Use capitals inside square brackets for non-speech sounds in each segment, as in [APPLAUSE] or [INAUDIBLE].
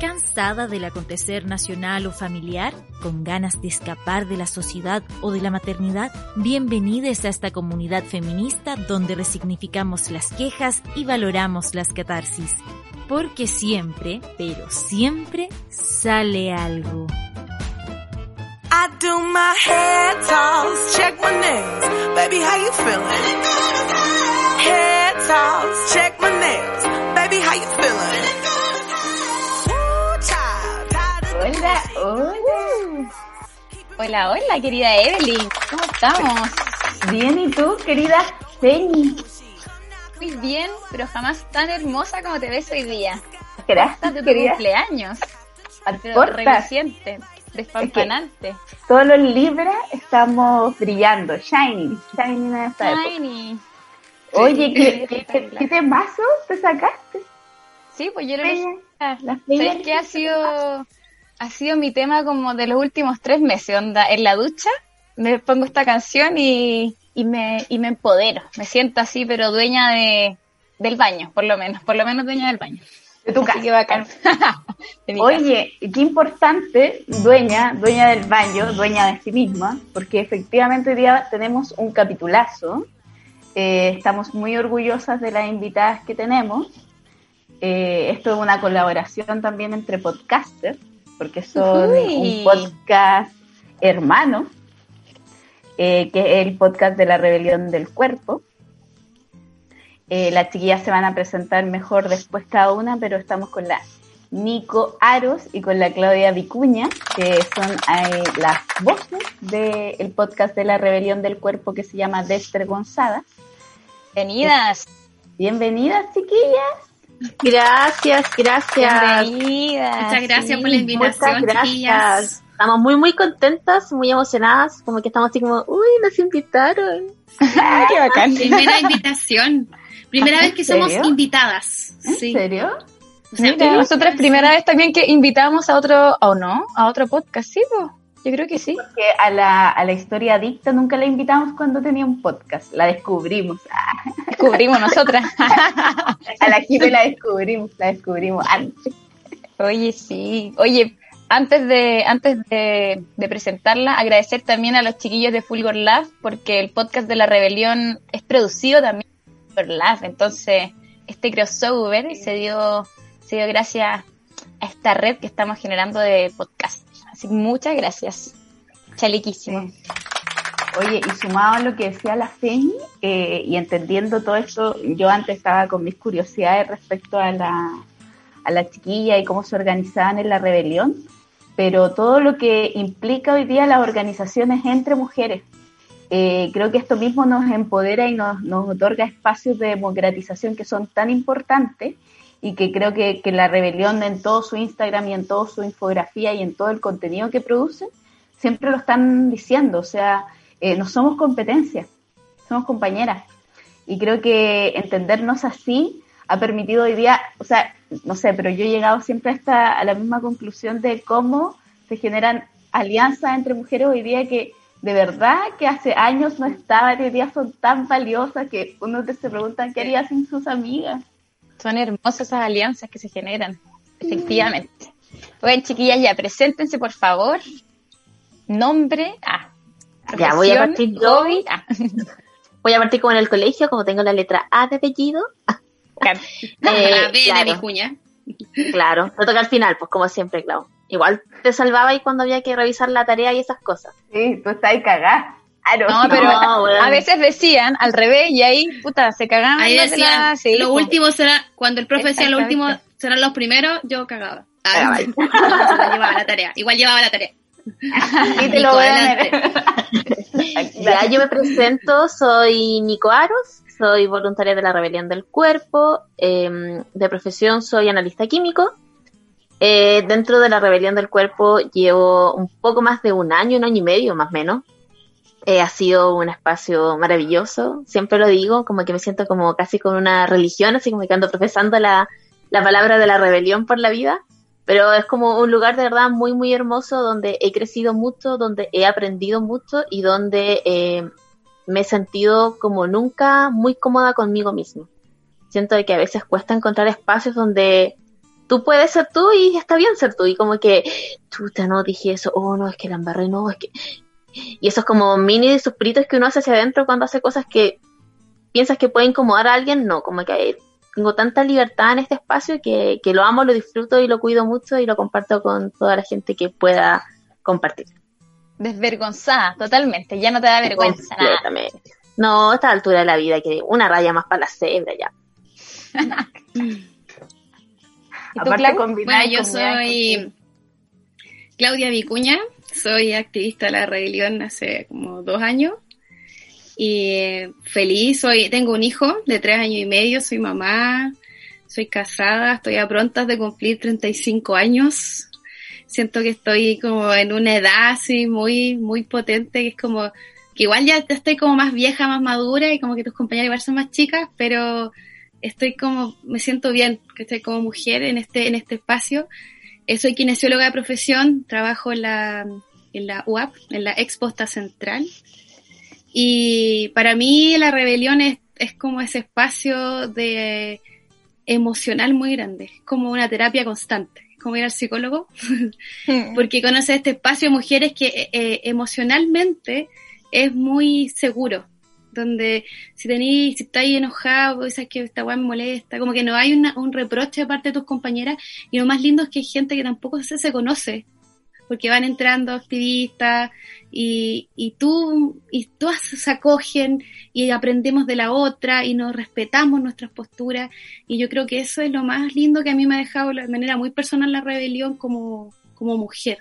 ¿Cansada del acontecer nacional o familiar? ¿Con ganas de escapar de la sociedad o de la maternidad? Bienvenidos a esta comunidad feminista donde resignificamos las quejas y valoramos las catarsis. Porque siempre, pero siempre, sale algo. I do my head toss, check my nails. Baby, how you feeling? Head toss, check my nails. Baby, how you feeling? Ooh, child, tired of Hola, hola. Hola, hola, querida Evelyn. ¿Cómo estamos? Bien, ¿y tú, querida Peñi? Muy bien, pero jamás tan hermosa como te ves hoy día. Gracias, de tu querida. cumpleaños. Pero Corta. reluciente, despampanante. Todos los libras estamos brillando, shiny, shiny en esta época. Tiny. Oye, Sí, ¿qué, qué, qué temazo te sacaste? Sí, pues yo lo ¿Sabes qué ha sido, ha sido mi tema como de los últimos tres meses? Onda, en la ducha me pongo esta canción y, y me, y me empodero. Me siento así, pero dueña de, del baño, por lo menos. Por lo menos dueña del baño. De tu casa. que bacán. [LAUGHS] Oye, qué importante, dueña, dueña del baño, dueña de sí misma, porque efectivamente hoy día tenemos un capitulazo. Eh, estamos muy orgullosas de las invitadas que tenemos. Eh, esto es una colaboración también entre podcasters, porque son Uy. un podcast hermano, eh, que es el podcast de la rebelión del cuerpo. Eh, las chiquillas se van a presentar mejor después cada una, pero estamos con la Nico Aros y con la Claudia Vicuña, que son eh, las voces del podcast de la rebelión del cuerpo que se llama Desvergonzadas. Bienvenidas. Bienvenidas, chiquillas. Gracias, gracias. Bienvenidas. Muchas gracias Sí, por la invitación, muchas gracias. chiquillas. Estamos muy, muy contentas, muy emocionadas, como que estamos así como, uy, nos invitaron. [LAUGHS] Qué bacán. Primera invitación. Primera vez que somos invitadas. ¿En Sí. serio? O sea, Mira, nosotras primera vez también que invitamos a otro, o no, a otro podcast, ¿sí? po? Yo creo que sí. Porque a la, a la historia adicta nunca la invitamos cuando tenía un podcast, la descubrimos. Ah, [LAUGHS] Descubrimos nosotras. A la Jipe la descubrimos, la descubrimos antes. Oye, sí. Oye, antes de, antes de, de presentarla, agradecer también a los chiquillos de Fulgor Lab, porque el podcast de la rebelión es producido también por Lab. Entonces, este crossover se dio, se dio gracias a esta red que estamos generando de podcast. Así que muchas gracias. Chalequísimo. Oye, y sumado a lo que decía la Feñi, eh, y entendiendo todo esto, yo antes estaba con mis curiosidades respecto a la, a la chiquilla y cómo se organizaban en la rebelión, pero todo lo que implica hoy día las organizaciones entre mujeres. Eh, creo que esto mismo nos empodera y nos, nos otorga espacios de democratización que son tan importantes y que creo que, que la rebelión en todo su Instagram y en toda su infografía y en todo el contenido que produce, siempre lo están diciendo, o sea, eh, no somos competencia, somos compañeras. Y creo que entendernos así ha permitido hoy día, o sea, no sé, pero yo he llegado siempre a, esta, a la misma conclusión de cómo se generan alianzas entre mujeres hoy día que de verdad que hace años no estaban y hoy día son tan valiosas que uno te se pregunta qué haría sin sus amigas. Son hermosas esas alianzas que se generan, efectivamente. Bueno, chiquillas, ya, preséntense, por favor. Nombre, ah. Ya, voy a partir yo. ah. [LAUGHS] Voy a partir como en el colegio, como tengo la letra A de apellido. [LAUGHS] [LAUGHS] la Eh, B de claro, Vicuña. claro, me toca al final, pues como siempre, Clau. Igual te salvaba ahí cuando había que revisar la tarea y esas cosas. Sí, tú estás ahí cagada. Claro. No, pero No, a veces decían al revés y ahí, puta, se cagaban. Ahí decían, la- sí, lo último será, cuando el profe decía lo último serán los primeros, yo cagaba. Ah, la [LAUGHS] llevaba la tarea. Igual llevaba la tarea. Sí, te lo voy a. [LAUGHS] Ya yo me presento, soy Nico Aros, soy voluntaria de la Rebelión del Cuerpo, eh, de profesión soy analista químico. Eh, dentro de la Rebelión del Cuerpo llevo un poco más de un año, un año y medio más o menos. Eh, ha sido un espacio maravilloso, siempre lo digo, como que me siento como casi con una religión, así como que ando profesando la, la palabra de la rebelión por la vida, Pero es como un lugar de verdad muy, muy hermoso donde he crecido mucho, donde he aprendido mucho y donde eh, me he sentido como nunca muy cómoda conmigo misma. Siento de que a veces cuesta encontrar espacios donde tú puedes ser tú y está bien ser tú. Y como que, chuta, no dije eso, oh no, es que la embarré, no, es que. Y esos como mini suspiritos que uno hace hacia adentro cuando hace cosas que piensas que puede incomodar a alguien, no, como que tengo tanta libertad en este espacio que, que lo amo, lo disfruto y lo cuido mucho y lo comparto con toda la gente que pueda compartir. Desvergonzada, totalmente. Ya no te da vergüenza. nada. Completamente. No, a esta altura de la vida, que una raya más para la cebra ya. [LAUGHS] ¿Y tú, Aparte Clau? combinar Bueno, yo soy Claudia Vicuña, soy activista de la rebelión hace como dos años y eh, feliz, soy, tengo un hijo de tres años y medio, soy mamá, soy casada, estoy a prontas de cumplir 35 años. Siento que estoy como en una edad así muy, muy potente, que es como, que igual ya estoy como más vieja, más madura y como que tus compañeras igual son más chicas, pero estoy como, me siento bien, que estoy como mujer en este, en este espacio. Eh, soy kinesióloga de profesión, trabajo en la, en la UAP, en la Exposta Central. Y para mí la rebelión es, es como ese espacio de emocional muy grande, es como una terapia constante, como ir al psicólogo, [LAUGHS] porque conoce este espacio de mujeres que eh, eh, emocionalmente es muy seguro, donde si tenéis, si estáis enojado, dices que esta weá me molesta, como que no hay una- un reproche de parte de tus compañeras, y lo más lindo es que hay gente que tampoco se, se conoce, porque van entrando activistas y, y tú y todas se acogen y aprendemos de la otra y nos respetamos nuestras posturas y yo creo que eso es lo más lindo que a mí me ha dejado de manera muy personal la rebelión como, como mujer.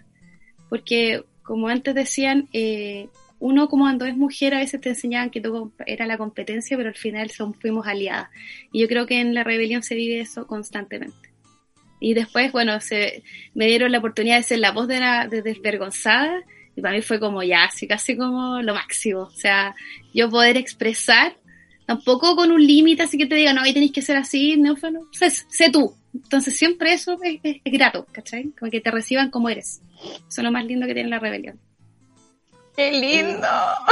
Porque como antes decían eh, uno como cuando es mujer a veces te enseñaban que todo era la competencia pero al final son, fuimos aliadas y yo creo que en la rebelión se vive eso constantemente y después, bueno, se, me dieron la oportunidad de ser la voz de la de desvergonzada y para mí fue como ya, así casi como lo máximo. O sea, yo poder expresar, tampoco con un límite así que te diga, no, ahí tenés que ser así, no, fue, no, sé, sé tú. Entonces siempre eso es, es- es grato, ¿cachai? Como que te reciban como eres. Eso es lo más lindo que tiene la rebelión. ¡Qué lindo!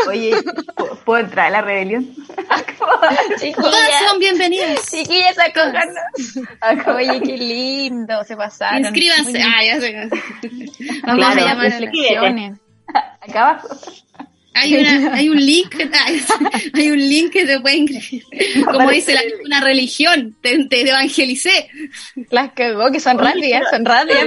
Oye, ¿pu- ¿puedo entrar a la rebelión? [LAUGHS] Todas son bienvenidas. chiquillas, acójanos. Oye, qué lindo, se pasaron. Inscríbanse. Ah, ya sé. [LAUGHS] Vamos Claro, a llamar a la- reflexiones. Acá abajo. Hay, una, hay un link, hay, [LAUGHS] hay un link que te puede inscribir. Como dice la, una religión, te, te evangelicé. Las cagó, que son rápidas, son rápidas.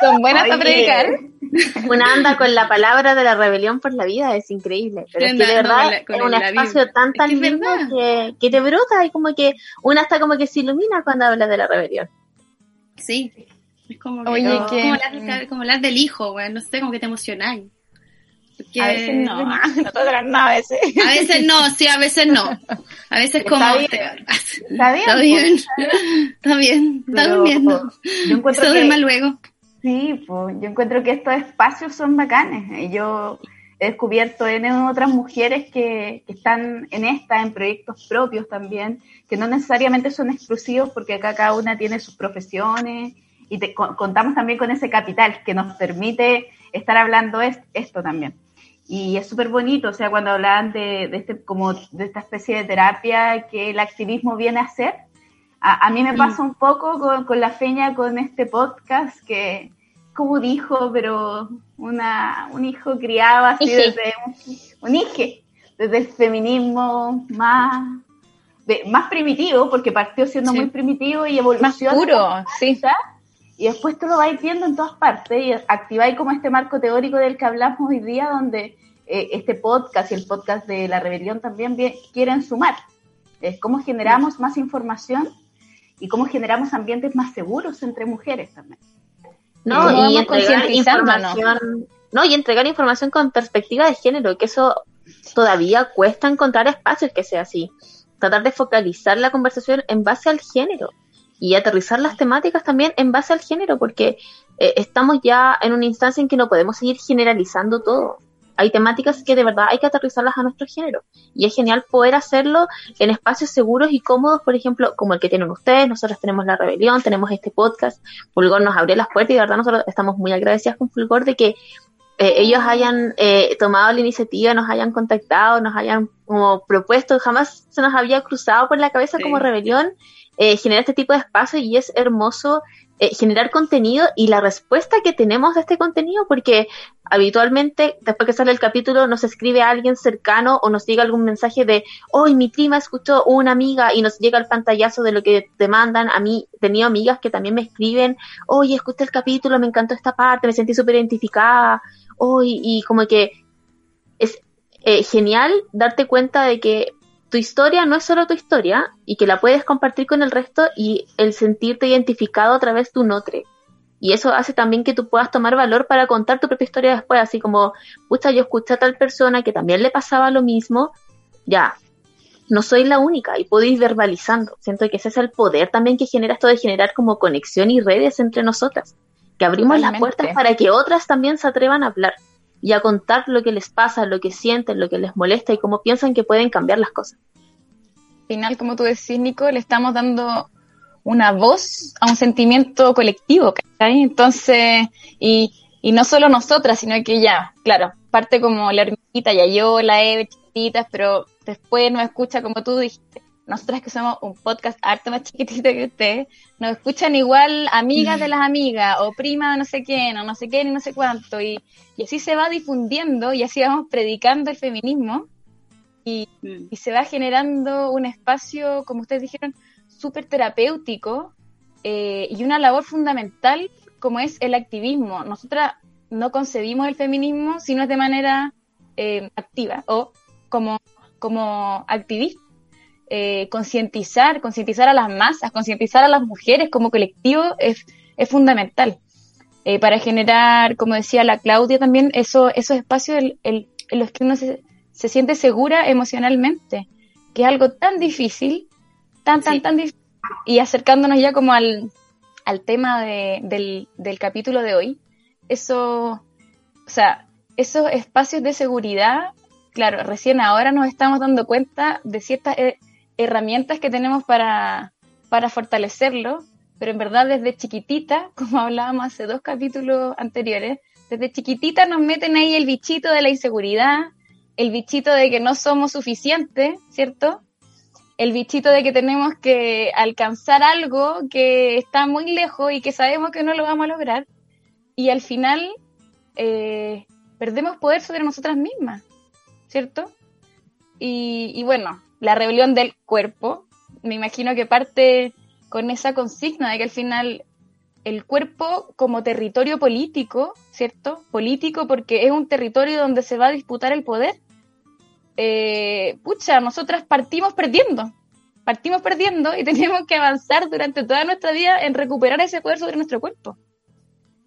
Son buenas para Oye. predicar. [LAUGHS] Una anda con la palabra de la rebelión por la vida, es increíble. Pero es que de verdad con la- con es un espacio Biblia. tan Es tan que es lindo verdad. que, que te brota y como que una está como que se ilumina cuando habla de la rebelión. Sí. Es como, que, Oye, como, que- como hablar, como hablar del hijo, güey. No sé, como que te emocionáis. Porque- A veces no, nosotras no, a veces. A veces no, sí, a veces no. A veces Está como... bien. Está Está bien. Está bien. Está bien. Está Pero durmiendo. Yo encuentro Eso que, duerma luego. Sí, pues, yo encuentro que estos espacios son bacanes. Yo he descubierto en otras mujeres que, que están en esta, en proyectos propios también, que no necesariamente son exclusivos porque acá cada una tiene sus profesiones y te- co- contamos también con ese capital que nos permite estar hablando es- esto también. Y es súper bonito, o sea, cuando hablaban de, de este, como de esta especie de terapia que el activismo viene a hacer, a, a mí me pasa un poco con, con la feña, con este podcast, que como dijo, pero una, un hijo criado así Ije. desde un, un hije, desde el feminismo más, de- más primitivo, porque partió siendo Sí. muy primitivo y Más evoluciona. puro, sí. Y después tú lo vais viendo en todas partes y activáis como este marco teórico del que hablamos hoy día, donde eh, este podcast y el podcast de la rebelión también quieren sumar. Es cómo generamos más información y cómo generamos ambientes más seguros entre mujeres también. No, y entregar información, no, y entregar información con perspectiva de género, que eso todavía cuesta encontrar espacios que sea así. Tratar de focalizar la conversación en base al género y aterrizar las temáticas también en base al género, porque eh, estamos ya en una instancia en que no podemos seguir generalizando todo. Hay temáticas que de verdad hay que aterrizarlas a nuestro género. Y es genial poder hacerlo en espacios seguros y cómodos, por ejemplo, como el que tienen ustedes. Nosotros tenemos La Rebelión, tenemos este podcast. Fulgor nos abrió las puertas y de verdad nosotros estamos muy agradecidas con Fulgor de que eh, ellos hayan eh, tomado la iniciativa, nos hayan contactado, nos hayan como propuesto. Jamás se nos había cruzado por la cabeza como Rebelión eh, generar este tipo de espacio y es hermoso eh, generar contenido y la respuesta que tenemos de este contenido, porque habitualmente después que sale el capítulo nos escribe alguien cercano o nos llega algún mensaje de, hoy mi prima escuchó una amiga y nos llega el pantallazo de lo que te mandan. A mí he tenido amigas que también me escriben, oye, escuché el capítulo, me encantó esta parte, me sentí súper identificada, hoy y como que es eh, genial darte cuenta de que tu historia no es solo tu historia y que la puedes compartir con el resto y el sentirte identificado a través de un otro. Y eso hace también que tú puedas tomar valor para contar tu propia historia después, así como, pucha, yo escuché a tal persona que también le pasaba lo mismo, ya, no soy la única y puedo ir verbalizando. Siento que ese es el poder también que genera esto de generar como conexión y redes entre nosotras, que abrimos las puertas para que otras también se atrevan a hablar y a contar lo que les pasa, lo que sienten, lo que les molesta y cómo piensan que pueden cambiar las cosas. Al final, como tú decís, Nico, le estamos dando una voz a un sentimiento colectivo. Entonces, y, y no solo nosotras, sino que ya, claro, parte como la ermita, ya yo, la Eve, chiquititas, pero después nos escucha, como tú dijiste, nosotras que somos un podcast harto más chiquitito que ustedes, nos escuchan igual amigas de las amigas, o prima de no sé quién, o no sé quién y no sé cuánto, y, y así se va difundiendo y así vamos predicando el feminismo y, y se va generando un espacio, como ustedes dijeron, súper terapéutico eh, y una labor fundamental como es el activismo. Nosotras no concebimos el feminismo si no es de manera eh, activa o como, como activista. Eh, concientizar, concientizar a las masas, concientizar a las mujeres como colectivo es, es fundamental. Eh, para generar, como decía la Claudia también, eso, esos espacios en los que uno se, se, siente segura emocionalmente, que es algo tan difícil, tan, tan, sí. tan difícil. Y acercándonos ya como al, al tema de, del, del capítulo de hoy, eso, o sea, esos espacios de seguridad, claro, recién ahora nos estamos dando cuenta de ciertas herramientas que tenemos para, para fortalecerlo, pero en verdad desde chiquitita, [LAUGHS] como hablábamos hace dos capítulos anteriores, desde chiquitita nos meten ahí el bichito de la inseguridad, el bichito de que no somos suficientes, ¿cierto? El bichito de que tenemos que alcanzar algo que está muy lejos y que sabemos que no lo vamos a lograr. Y al final eh, perdemos poder sobre nosotras mismas, ¿cierto? Y, y bueno, la rebelión del cuerpo, me imagino que parte con esa consigna de que al final el cuerpo como territorio político, ¿cierto? Político porque es un territorio donde se va a disputar el poder. Eh, pucha, nosotras partimos perdiendo, partimos perdiendo y [LAUGHS] tenemos que avanzar durante toda nuestra vida en recuperar ese poder sobre nuestro cuerpo.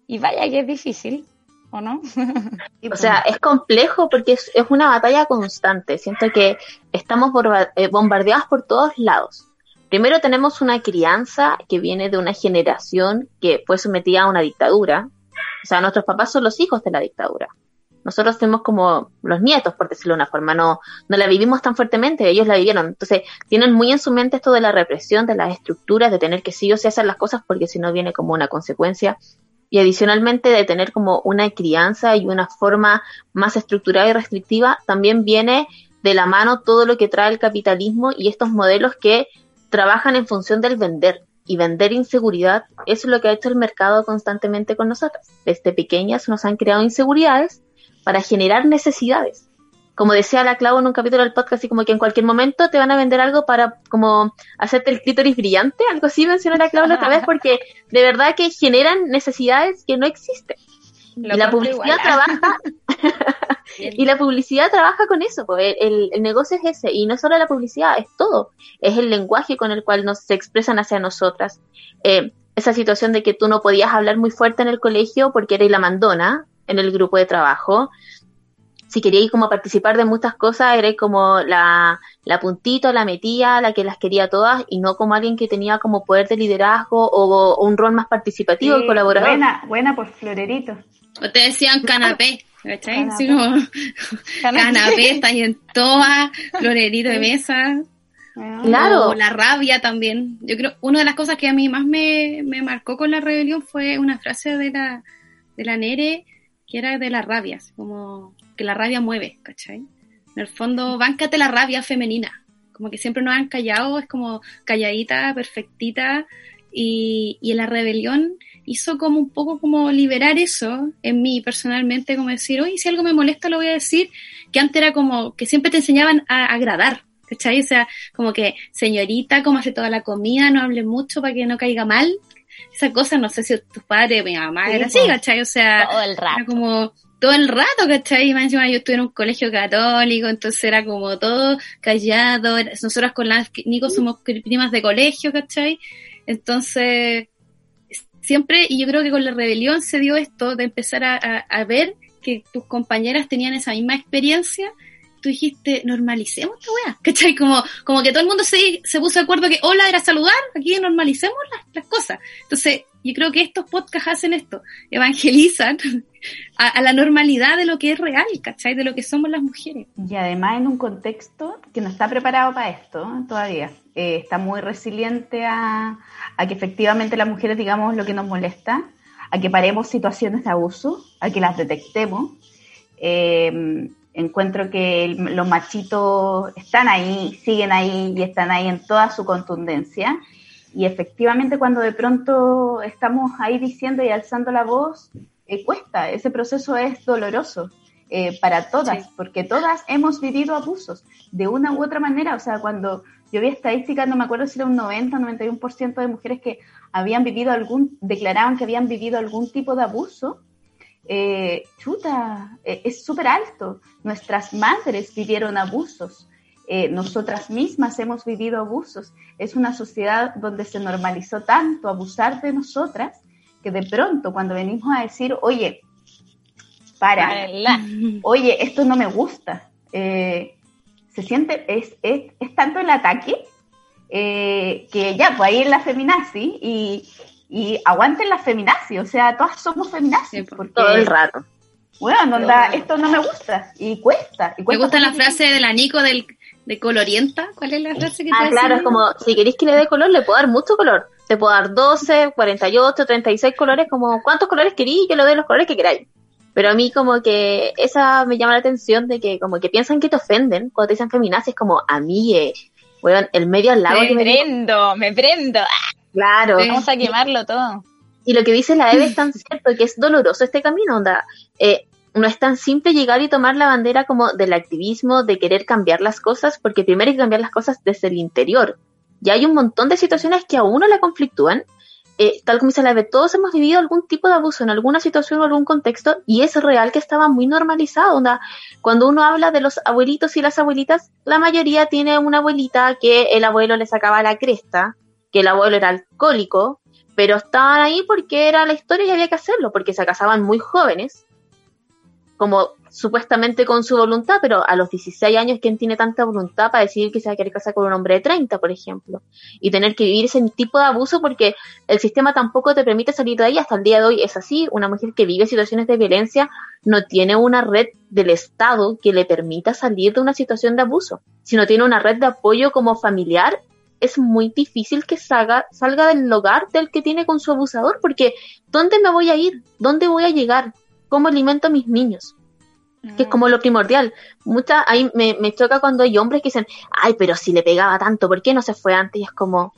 Y vaya que es difícil, ¿o no? [LAUGHS] o sea, es complejo porque es, es, una batalla constante. Siento que estamos eh, bombardeadas por todos lados. Primero tenemos una crianza que viene de una generación que fue sometida a una dictadura. O sea, nuestros papás son los hijos de la dictadura. Nosotros somos como los nietos, por decirlo de una forma. No, no la vivimos tan fuertemente, ellos la vivieron. Entonces, tienen muy en su mente esto de la represión, de las estructuras, de tener que sí o sí hacer las cosas porque si no viene como una consecuencia y adicionalmente de tener como una crianza y una forma más estructurada y restrictiva, también viene de la mano todo lo que trae el capitalismo y estos modelos que trabajan en función del vender y vender inseguridad. Es lo que ha hecho el mercado constantemente con nosotros. Desde pequeñas nos han creado inseguridades para generar necesidades. Como decía la Clau en un capítulo del podcast, así como que en cualquier momento te van a vender algo para como hacerte el clítoris brillante, algo así mencionó la Clau la otra vez, [LAUGHS] porque de verdad que generan necesidades que no existen. Lo y la publicidad igual. trabaja [LAUGHS] y la publicidad trabaja con eso, pues el, el, negocio es ese, y no solo la publicidad, es todo, es el lenguaje con el cual nos se expresan hacia nosotras. Eh, esa situación de que tú no podías hablar muy fuerte en el colegio porque eres la mandona en el grupo de trabajo. Si queríais como participar de muchas cosas, eres como la, la puntito, la metía, la que las quería todas, y no como alguien que tenía como poder de liderazgo o, o un rol más participativo sí, y colaborador. Buena, buena por florerito. O te decían [LAUGHS] canapé. ¿Cachai? Así como [LAUGHS] canapé, está ahí en toa, florerito de mesa. Claro. O la rabia también. Yo creo, una de las cosas que a mí más me, me marcó con la rebelión fue una frase de la, de la Nere que era de la rabia, así como que la rabia mueve, ¿cachai? En el fondo, báncate la rabia femenina. Como que siempre nos han callado, es como calladita, perfectita. Y, y la rebelión hizo como un poco como liberar eso en mí personalmente, como decir, oye, si algo me molesta lo voy a decir, que antes era como que siempre te enseñaban a agradar, ¿cachai? O sea, como que, señorita, hace toda la comida, no hable mucho para que no caiga mal. Esa cosa, no sé si tus padres, mi mamá Sí, era así. ¿cachai? O sea, Todo el rato. era como todo el rato, ¿cachai? Y más encima yo estuve en un colegio católico, entonces era como todo callado. Nosotras con las Nico somos primas de colegio, ¿cachai? Entonces, siempre, y yo creo que con la rebelión se dio esto de empezar a, a- a ver que tus compañeras tenían esa misma experiencia. Tú dijiste, normalicemos esta weá, [LAUGHS] ¿cachai? Como, como que todo el mundo se, se puso de acuerdo que hola era saludar, aquí normalicemos las, las cosas. Entonces, yo creo que estos podcasts hacen esto, evangelizan [LAUGHS] a, la normalidad de lo que es real, ¿cachai? De lo que somos las mujeres. Y además en un contexto que no está preparado para esto ¿eh? todavía. Eh, está muy resiliente a, a que efectivamente las mujeres digamos lo que nos molesta, a que paremos situaciones de abuso, a que las detectemos. Eh, encuentro que los machitos están ahí, siguen ahí y están ahí en toda su contundencia. Y efectivamente cuando de pronto estamos ahí diciendo y alzando la voz, eh, cuesta, ese proceso es doloroso eh, para todas, porque todas hemos vivido abusos de una u otra manera. O sea, cuando yo vi estadísticas, no me acuerdo si era un 90 o 91% de mujeres que habían vivido algún, declaraban que habían vivido algún tipo de abuso. Eh, chuta, eh, es súper alto. Nuestras madres vivieron abusos. Eh, nosotras mismas hemos vivido abusos. Es una sociedad donde se normalizó tanto abusar de nosotras que de pronto cuando venimos a decir, oye, para, [LAUGHS] oye, esto no me gusta, eh, se siente, es, es, es tanto el ataque eh, que ya, pues ahí en la feminazi y, y aguanten la feminazi, o sea, todas somos feminazis, Sí, pues, porque, Todo el rato. bueno, onda, esto no me gusta y cuesta. Y ¿Te cuesta gusta la frase de la Nico del, de colorienta? ¿Cuál es la frase que Ah, te claro, decía? es como, si queréis que le dé color, le puedo dar mucho color. Te puedo dar 12, 48, 36 colores, como, ¿cuántos colores queréis? Yo le doy los colores que queráis. Pero a mí como que esa me llama la atención de que como que piensan que te ofenden cuando te dicen feminazi, es como, a mí, eh, weón, el medio al lado Me que me prendo, me prendo. Ah, claro. Vamos a quemarlo todo. Y lo que dice la Eve es [LAUGHS] tan cierto, que es doloroso este camino, onda. Eh, no es tan simple llegar y tomar la bandera como del activismo, de querer cambiar las cosas, porque primero hay que cambiar las cosas desde el interior. Y hay un montón de situaciones que a uno le conflictúan. Eh, tal como dice la Eve, todos hemos vivido algún tipo de abuso en alguna situación o algún contexto, y es real que estaba muy normalizado. Cuando uno habla de los abuelitos y las abuelitas, la mayoría tiene una abuelita que el abuelo le sacaba la cresta, que el abuelo era alcohólico, pero estaban ahí porque era la historia y había que hacerlo, porque se casaban muy jóvenes, como supuestamente con su voluntad, pero a los 16 años, ¿quién tiene tanta voluntad para decidir que se va a querer casar con un hombre de 30, por ejemplo? Y tener que vivir ese tipo de abuso porque el sistema tampoco te permite salir de ahí, hasta el día de hoy es así, una mujer que vive situaciones de violencia no tiene una red del Estado que le permita salir de una situación de abuso, si no tiene una red de apoyo como familiar es muy difícil que salga, salga del hogar del que tiene con su abusador, porque ¿dónde me voy a ir? ¿Dónde voy a llegar? ¿Cómo alimento a mis niños? Que es como lo primordial. Mucha, ahí me, me choca cuando hay hombres que dicen, ay, pero si le pegaba tanto, ¿por qué no se fue antes? Y es como,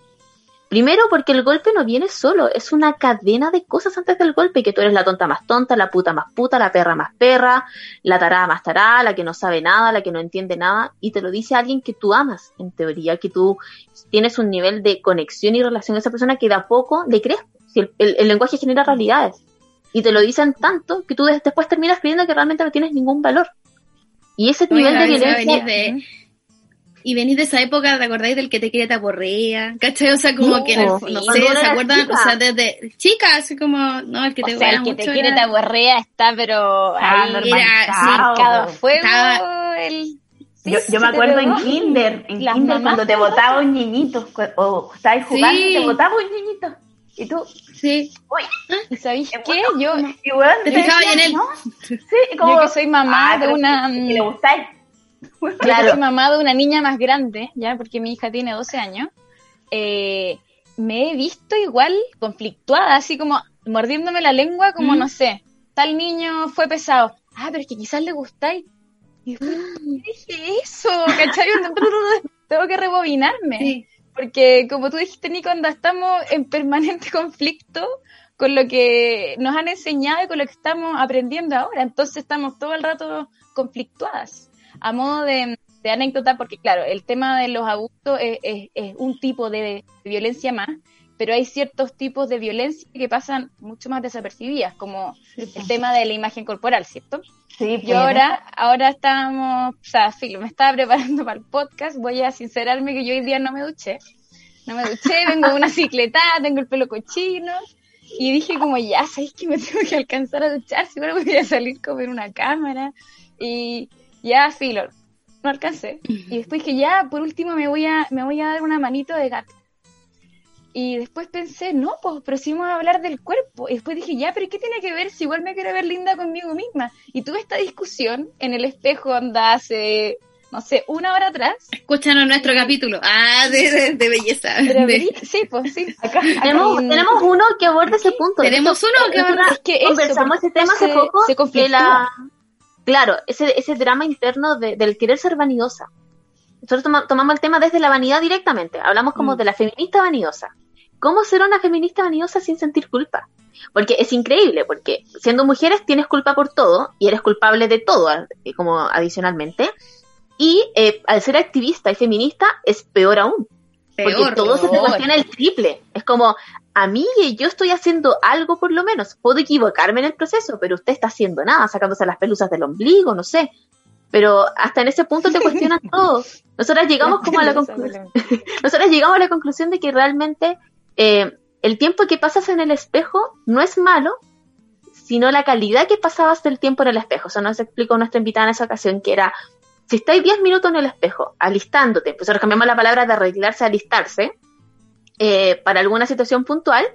primero porque el golpe no viene solo, es una cadena de cosas antes del golpe, que tú eres la tonta más tonta, la puta más puta, la perra más perra, la tarada más tarada, la que no sabe nada, la que no entiende nada, y te lo dice alguien que tú amas, en teoría, que tú tienes un nivel de conexión y relación a esa persona que de a poco le crees. Si el lenguaje genera realidades. Y te lo dicen tanto que tú des- después terminas creyendo que realmente no tienes ningún valor. Y ese Oye, nivel de violencia... venís de- y venís de esa época, ¿te acordáis del que te quiere te aporrea? ¿Cachai? O sea, como No, que en el- sí. no Cuando sé, uno ¿se era acuerdan? chica. O sea, desde chica, así como, no, el que O te sea, huele el que te mucho quiere era- te aborrea está, pero Ah, ahí normalizado. marcado a fuego. Estaba- el- Yo, sí, yo me sí acuerdo en kinder, en kinder cuando te botaba un niñito, o estabas jugando y Sí. te botaba un niñito. ¿Y tú? Sí. ¿Y sabéis qué? bueno. Yo, Y bueno, Te decía, en él. ¿no? Sí, como, yo que soy mamá ah, de una... [LAUGHS] que- que le gustáis. Claro. soy mamá de una niña más grande, ya, porque mi hija tiene 12 años, eh, me he visto igual conflictuada, así como mordiéndome la lengua, como ¿Mm? no sé, tal niño fue pesado. Ah, pero es que quizás le gustáis. Y después, ¿por qué dije eso? ¿Cachai? [LAUGHS] Tengo que rebobinarme. Sí. Porque como tú dijiste, Nico, cuando estamos en permanente [LAUGHS] conflicto con lo que nos han enseñado y con lo que estamos aprendiendo ahora. Entonces estamos todo el rato conflictuadas. A modo de, anécdota, porque claro, el tema de los abusos es- es un tipo de violencia más, pero hay ciertos tipos de violencia que pasan mucho más desapercibidas, como el tema de la imagen corporal, ¿cierto? Sí, Yo ahora, ahora estábamos, o sea, filo, me estaba preparando para el podcast, voy a sincerarme que yo hoy día no me duché. No me duché, [LAUGHS] vengo de una cicletada, tengo el pelo cochino. Y dije como, ya, ¿sabéis que me [LAUGHS] tengo que alcanzar a duchar? Si ahora voy a salir como en una cámara. Y ya, filo, no alcancé. Y después dije, ya, por último me voy a, me voy a dar una manito de gato. Y después pensé, no, pues, pero si vamos a hablar del cuerpo. Y después dije, ya, pero ¿qué tiene que ver si igual me quiero ver linda conmigo misma? Y tuve esta discusión en el espejo anda hace, no sé, una hora atrás. Escúchanos nuestro capítulo. Ah, de, de, de belleza. Pero De- verí- sí, pues sí. Acá, acá Tenemos, un- tenemos uno que aborda ese punto. Tenemos uno que aborda- es que conversamos ese tema hace poco. se de la, claro, ese, ese drama interno de- del querer ser vanidosa. Nosotros toma- tomamos el tema desde la vanidad directamente. Hablamos como Mm. de la feminista vanidosa. ¿Cómo ser una feminista vanidosa sin sentir culpa? Porque es increíble, porque siendo mujeres tienes culpa por todo y eres culpable de todo, eh, como adicionalmente. Y eh, al ser activista y feminista es peor aún. Porque Peor. todo se te peor. cuestiona el triple. Es como, a mí yo estoy haciendo algo por lo menos. Puedo equivocarme en el proceso, pero usted está haciendo nada, sacándose las pelusas del ombligo, no sé. Pero hasta en ese punto te cuestionan [LAUGHS] todo. Nosotras llegamos como a la conclusión. [LAUGHS] Nosotras llegamos a la conclusión de que realmente eh, el tiempo que pasas en el espejo no es malo, sino la calidad que pasabas del tiempo en el espejo. Eso nos explicó nuestra invitada en esa ocasión, que era, si estáis 10 minutos en el espejo, alistándote, pues ahora cambiamos la palabra de arreglarse a alistarse, eh, para alguna situación puntual,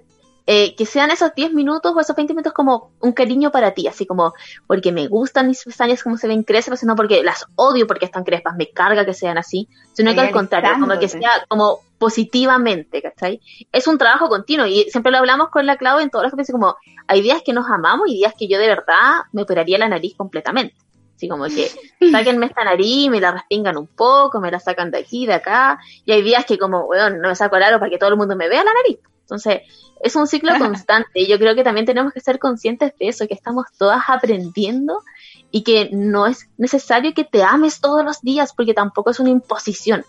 eh, que sean esos 10 minutos o esos 20 minutos como un cariño para ti, así como porque me gustan mis pestañas como se ven crespas, no porque las odio porque están crespas, me carga que sean así, sino que al contrario, como que sea como positivamente, ¿cachai? Es un trabajo continuo y siempre lo hablamos con la Clau en todas las veces como hay días que nos amamos y días que yo de verdad me operaría la nariz completamente. Así como que [LAUGHS] sáquenme esta nariz, me la respingan un poco, me la sacan de aquí, de acá, y hay días que como, weón, no me saco el aro para que todo el mundo me vea la nariz. Entonces, es un ciclo constante y yo creo que también tenemos que ser conscientes de eso, que estamos todas aprendiendo y que no es necesario que te ames todos los días porque tampoco es una imposición,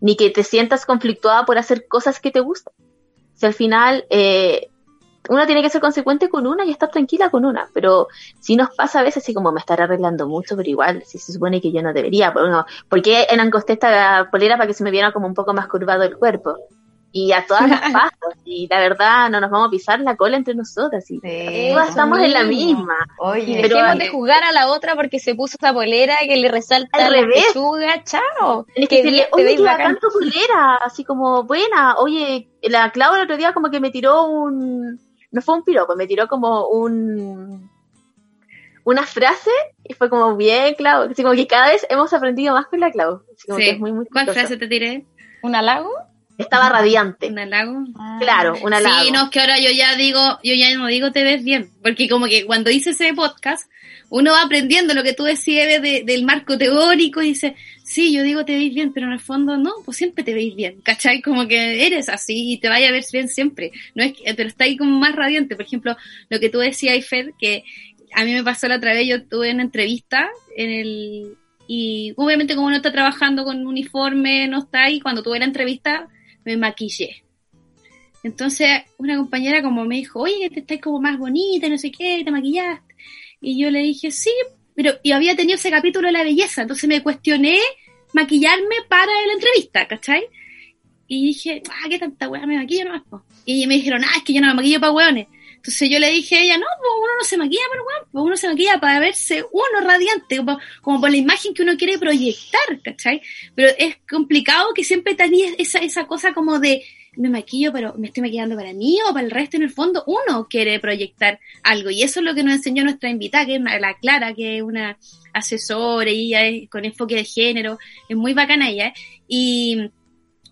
ni que te sientas conflictuada por hacer cosas que te gustan. Si al final eh, uno tiene que ser consecuente con una y estar tranquila con una, pero si nos pasa a veces así como me estará arreglando mucho, pero igual si se supone que yo no debería, por uno, ¿por qué en encosté esta polera para que se me viera como un poco más curvado el cuerpo? Y a todas las [LAUGHS] pasa, y la verdad no nos vamos a pisar la cola entre nosotras, y Sí, todas estamos en la misma. Oye, Pero- Dejemos de jugar a la otra porque se puso esa polera que le resalta Al la revés. pechuga, chao. Qué que decirle, bien, te oye, tu polera, así como, buena, oye, la Clau el otro día como que me tiró un, no fue un piropo, me tiró como un, una frase, y fue como, bien, Clau, así como que cada vez hemos aprendido más con la Clau, así como Sí. que es muy, muy ¿Cuál frase te tiré? ¿Un halago? Estaba radiante, ¿Un halago? claro, un halago. Sí, no, es que ahora yo ya digo, yo ya no digo te ves bien, porque como que cuando hice ese podcast, uno va aprendiendo lo que tú decías de- del marco teórico y dice, sí, yo digo te veis bien, pero en el fondo no, pues siempre te veis bien, ¿cachai? Como que eres así y te vaya a ver bien siempre, no es que, pero está ahí como más radiante, por ejemplo, lo que tú decías, Fer, que a mí me pasó la otra vez, yo tuve una entrevista en el, y obviamente como uno está trabajando con uniforme, no está ahí, cuando tuve la entrevista, me maquillé. Entonces, una compañera como me dijo, oye, te estás como más bonita, no sé qué, te maquillaste. Y yo le dije, sí, pero y había tenido ese capítulo de la belleza, entonces me cuestioné maquillarme para la entrevista, ¿cachai? Y dije, ah, qué tanta weá me maquillo nomás, po. Y me dijeron, ah, es que yo no me maquillo para weones. Entonces yo le dije a ella, no, pues uno no se maquilla para weón, pues uno se maquilla para verse uno radiante, como, por la imagen que uno quiere proyectar, ¿cachai? Pero es complicado que siempre tenías esa, esa cosa como de me maquillo, pero me estoy maquillando para mí o para el resto. En el fondo, uno quiere proyectar algo. Y eso es lo que nos enseñó nuestra invitada, que es la Clara, que es una asesora y ella es con enfoque de género. Es muy bacana ella. Y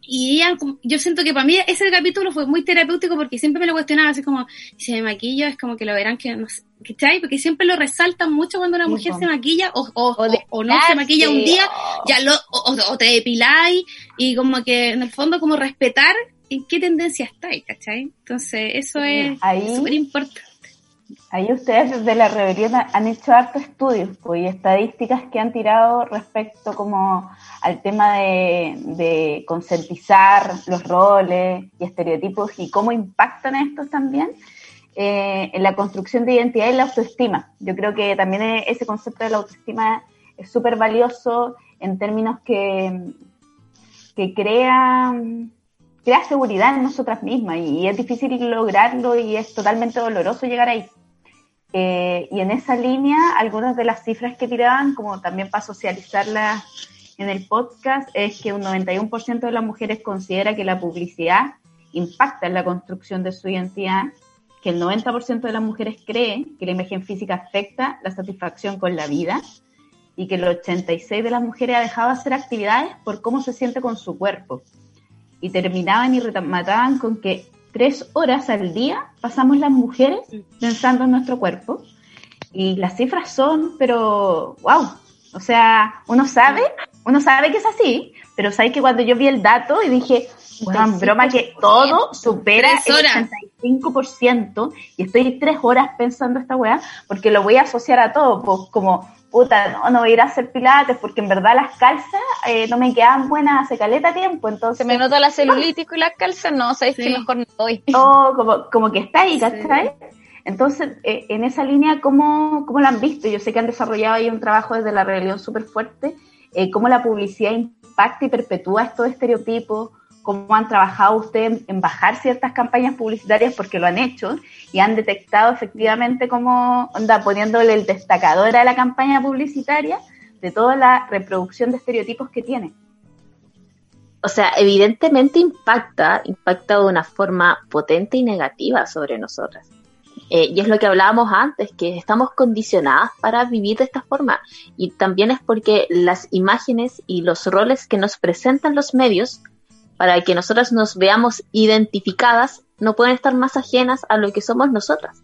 y yo siento que para mí ese capítulo fue muy terapéutico porque siempre me lo cuestionaba, así como, si me maquillo, es como que lo verán que no sé, ¿cachai? Porque siempre lo resaltan mucho cuando una mujer se maquilla o, o, no se maquilla un día, ya lo, o, te depiláis y como que en el fondo como respetar en qué tendencia estáis, ¿cachai? Entonces eso es súper importante. Ahí ustedes desde la rebelión han hecho hartos estudios pues, y estadísticas que han tirado respecto como al tema de, concientizar los roles y estereotipos y cómo impactan estos también eh, en la construcción de identidad y la autoestima. Yo creo que también e, ese concepto de la autoestima es súper valioso en términos que, que crea crea seguridad en nosotras mismas y, es difícil lograrlo y es totalmente doloroso llegar ahí. Eh, y en esa línea, algunas de las cifras que tiraban, como también para socializarlas en el podcast, es que un 91% de las mujeres considera que la publicidad impacta en la construcción de su identidad, que el 90% de las mujeres cree que la imagen física afecta la satisfacción con la vida y que el 86% de las mujeres ha dejado de hacer actividades por cómo se siente con su cuerpo. Y terminaban y remataban con que tres horas al día pasamos las mujeres pensando en nuestro cuerpo. Y las cifras son, pero, wow. O sea, uno sabe, uno sabe que es así, pero sabes que cuando yo vi el dato y dije, bueno, broma que todo supera el 85% y estoy tres horas pensando esta weá, porque lo voy a asociar a todo, pues como puta, no, no voy a ir a hacer pilates porque en verdad las calzas eh, no me quedan buenas hace caleta tiempo, entonces... Se me nota la celulitis y las calzas, no, sabéis que mejor no. [LAUGHS] Oh, como, como que está ahí, ¿cachai? Entonces, eh, en esa línea, ¿cómo, ¿cómo la han visto? Yo sé que han desarrollado ahí un trabajo desde la rebelión súper fuerte, eh, cómo la publicidad impacta y perpetúa estos estereotipos, cómo han trabajado ustedes en bajar ciertas campañas publicitarias porque lo han hecho y han detectado efectivamente cómo anda poniéndole el destacador a la campaña publicitaria de toda la reproducción de estereotipos que tiene. O sea, evidentemente impacta, impacta de una forma potente y negativa sobre nosotras. Eh, y es lo que hablábamos antes, que estamos condicionadas para vivir de esta forma. Y también es porque las imágenes y los roles que nos presentan los medios para que nosotras nos veamos identificadas, no pueden estar más ajenas a lo que somos nosotras.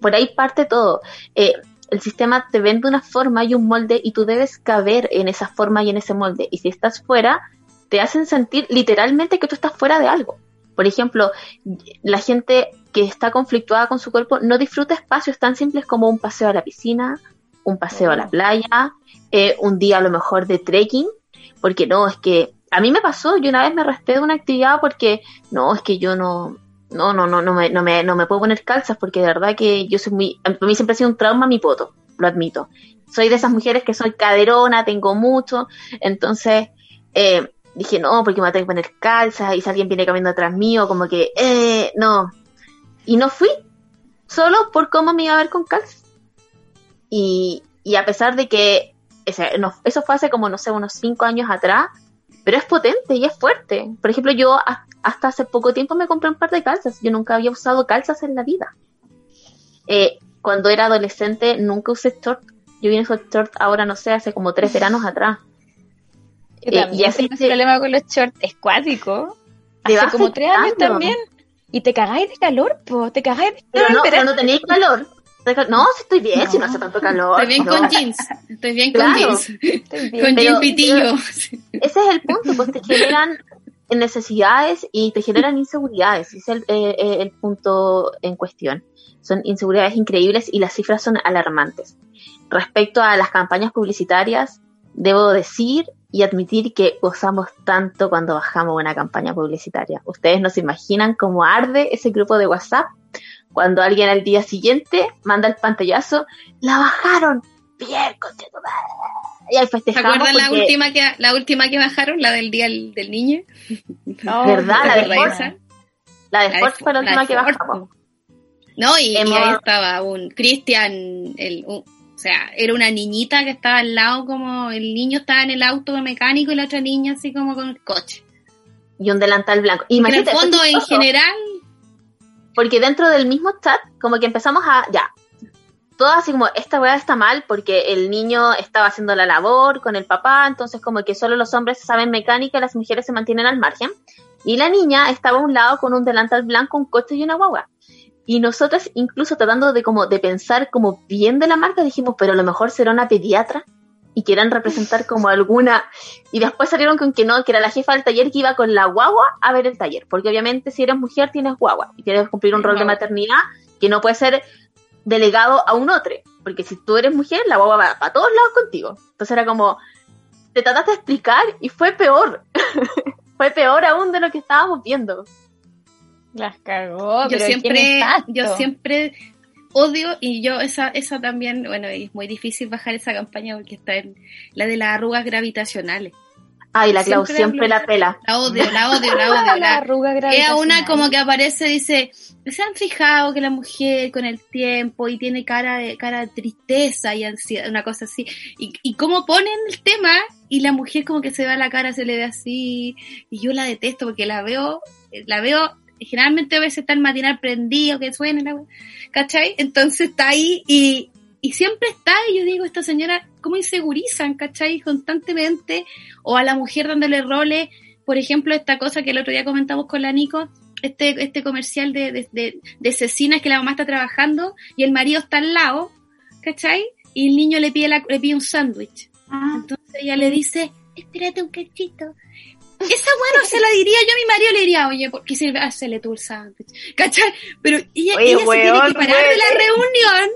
Por ahí parte todo. Eh, el sistema te vende una forma y un molde y tú debes caber en esa forma y en ese molde. Y si estás fuera, te hacen sentir literalmente que tú estás fuera de algo. Por ejemplo, la gente que está conflictuada con su cuerpo no disfruta espacios tan simples como un paseo a la piscina, un paseo a la playa, eh, un día a lo mejor de trekking, porque no, es que a mí me pasó, yo una vez me resté de una actividad porque no, es que yo no, no, no, no, no me, no me, no me puedo poner calzas porque de verdad que yo soy muy, a mí siempre ha sido un trauma mi poto, lo admito. Soy de esas mujeres que soy caderona, tengo mucho, entonces eh, dije no, porque me tengo que poner calzas y si alguien viene caminando atrás mío, como que, eh, no. Y no fui, solo por cómo me iba a ver con calzas. Y, y a pesar de que eso fue hace como, no sé, unos cinco años atrás, pero es potente y es fuerte. Por ejemplo, yo hasta hace poco tiempo me compré un par de calzas. Yo nunca había usado calzas en la vida. Eh, cuando era adolescente nunca usé short. Yo vine a short ahora, no sé, hace como tres veranos atrás. Eh, y así el problema con los shorts es cuático. Hace como tres años también. Y te cagáis de calor, po. Te cagáis de calor. Pero no, pero no tenéis calor. No, si estoy bien, si no hace tanto calor. Estoy bien con jeans. Estoy bien con jeans. Con jeans pitillo. ese es el punto, pues te generan necesidades y te generan inseguridades. Ese es el, eh, eh, el punto en cuestión. Son inseguridades increíbles y las cifras son alarmantes. Respecto a las campañas publicitarias, debo decir y admitir que gozamos tanto cuando bajamos una campaña publicitaria. Ustedes no se imaginan cómo arde ese grupo de WhatsApp cuando alguien al día siguiente manda el pantallazo, la bajaron, bien, y ahí festejamos. ¿Se acuerdan la última que la última que bajaron, la del día del, niño? [LAUGHS] ¿Verdad? La de Sport. La de Sport fue la última que bajamos. No, y, ahí estaba un Cristian, el, o sea, era una niñita que estaba al lado como el niño estaba en el auto mecánico y la otra niña así como con el coche. y un delantal blanco. En el Imagínate, fondo, en general, Porque dentro del mismo chat, como que empezamos a, ya, todo así como, esta weá está mal porque el niño estaba haciendo la labor con el papá, entonces como que solo los hombres saben mecánica y las mujeres se mantienen al margen. Y la niña estaba a un lado con un delantal blanco, un coche y una guagua. Y nosotros, incluso tratando de como de pensar como bien de la marca, dijimos, pero a lo mejor será una pediatra y quieran representar como alguna. Y después salieron con que no, que era la jefa del taller que iba con la guagua a ver el taller. Porque obviamente si eres mujer tienes guagua y tienes que cumplir un rol de maternidad que no puede ser delegado a un otro. Porque si tú eres mujer, la guagua va a todos lados contigo. Entonces era como, te trataste de explicar y fue peor. [LAUGHS] fue peor aún de lo que estábamos viendo. Las cagó, yo pero siempre, yo siempre odio y yo esa, esa también, bueno, es muy difícil bajar esa campaña porque está en la de las arrugas gravitacionales. Ay, la Clau Siempre la pela. La odio, la odio, la odio. la [LAUGHS] La, arruga es una como que aparece, dice, se han fijado que la mujer con el tiempo y tiene cara de, cara de tristeza y ansiedad, una cosa así. Y, y cómo ponen el tema y la mujer como que se va la cara, se le ve así. Y yo la detesto porque la veo, la veo, generalmente a veces está el matinal prendido, que suena, la ¿cachai? Entonces está ahí y, y siempre está, y yo digo, esta señora, ¿cómo insegurizan, cachai? Constantemente, o a la mujer dándole roles, por ejemplo, esta cosa que el otro día comentamos con la Nico, este, este comercial de, de, de, de cecinas que la mamá está trabajando y el marido está al lado, ¿cachai? Y el niño le pide, la, le pide un sándwich. Entonces ella le dice, espérate un cachito. Esa bueno se la diría yo a mi marido, le diría, oye, ¿por qué se hazle tú el sándwich? ¿Cachai? Pero ella, Oye, ella se tiene weón, que parar de la reunión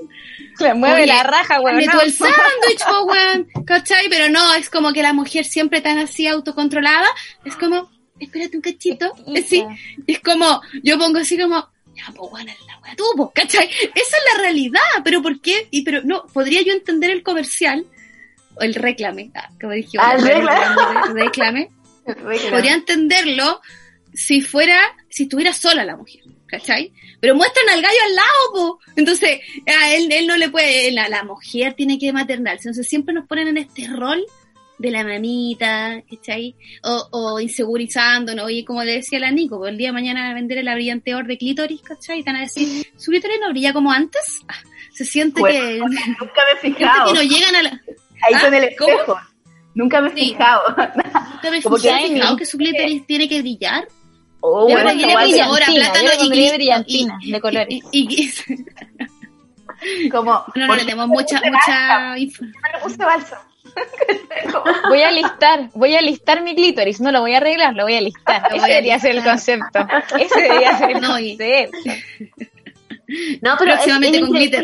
Le mueve Oye, la raja, weón. Hazle no. el sándwich, po, weón. ¿Cachai? Pero no, es como que la mujer siempre tan así autocontrolada, es como, espérate un cachito. Sí, es como, yo pongo así como, ya, pues weón, la weá tú, po, ¿cachai? Esa es la realidad, pero ¿por qué? Y pero no, podría yo entender el comercial, o el reclame, ah, como dije, Ah, el el reclame, [LAUGHS] podría entenderlo si fuera, si estuviera sola la mujer, ¿cachai? Pero muestran al gallo al lado, po. Entonces, a él, él no le puede, la, la mujer tiene que maternarse. Entonces siempre nos ponen en este rol de la mamita, ¿cachai? O, o insegurizándonos, oye, como le decía la Nico, el día de mañana a vender el brillanteador de clítoris, ¿cachai? Y te van a decir, ¿su clítoris no brilla como antes? Ah, se siente Bueno, que, [LAUGHS] Nunca me he [LAUGHS] fijado. que no llegan a la... Ahí ¿Ah? con el ¿Cómo? Nunca me he Sí. fijado. ¿Nunca me [LAUGHS] Como que has hay fijado que su clítoris tiene que brillar? Oh, Bueno, que ahora, brillantina, plátano yo y gris- brillantina y- de colores. Y, y- y- [LAUGHS] como, no, no, ¿por le tenemos mucha, mucha me puse balsa? [LAUGHS] Voy a listar, voy a listar mi clítoris, no lo voy a arreglar, lo voy a listar. Ese debería ser el concepto. Ese debería ser el No, y- concepto. No, pero Próximamente es con increíble,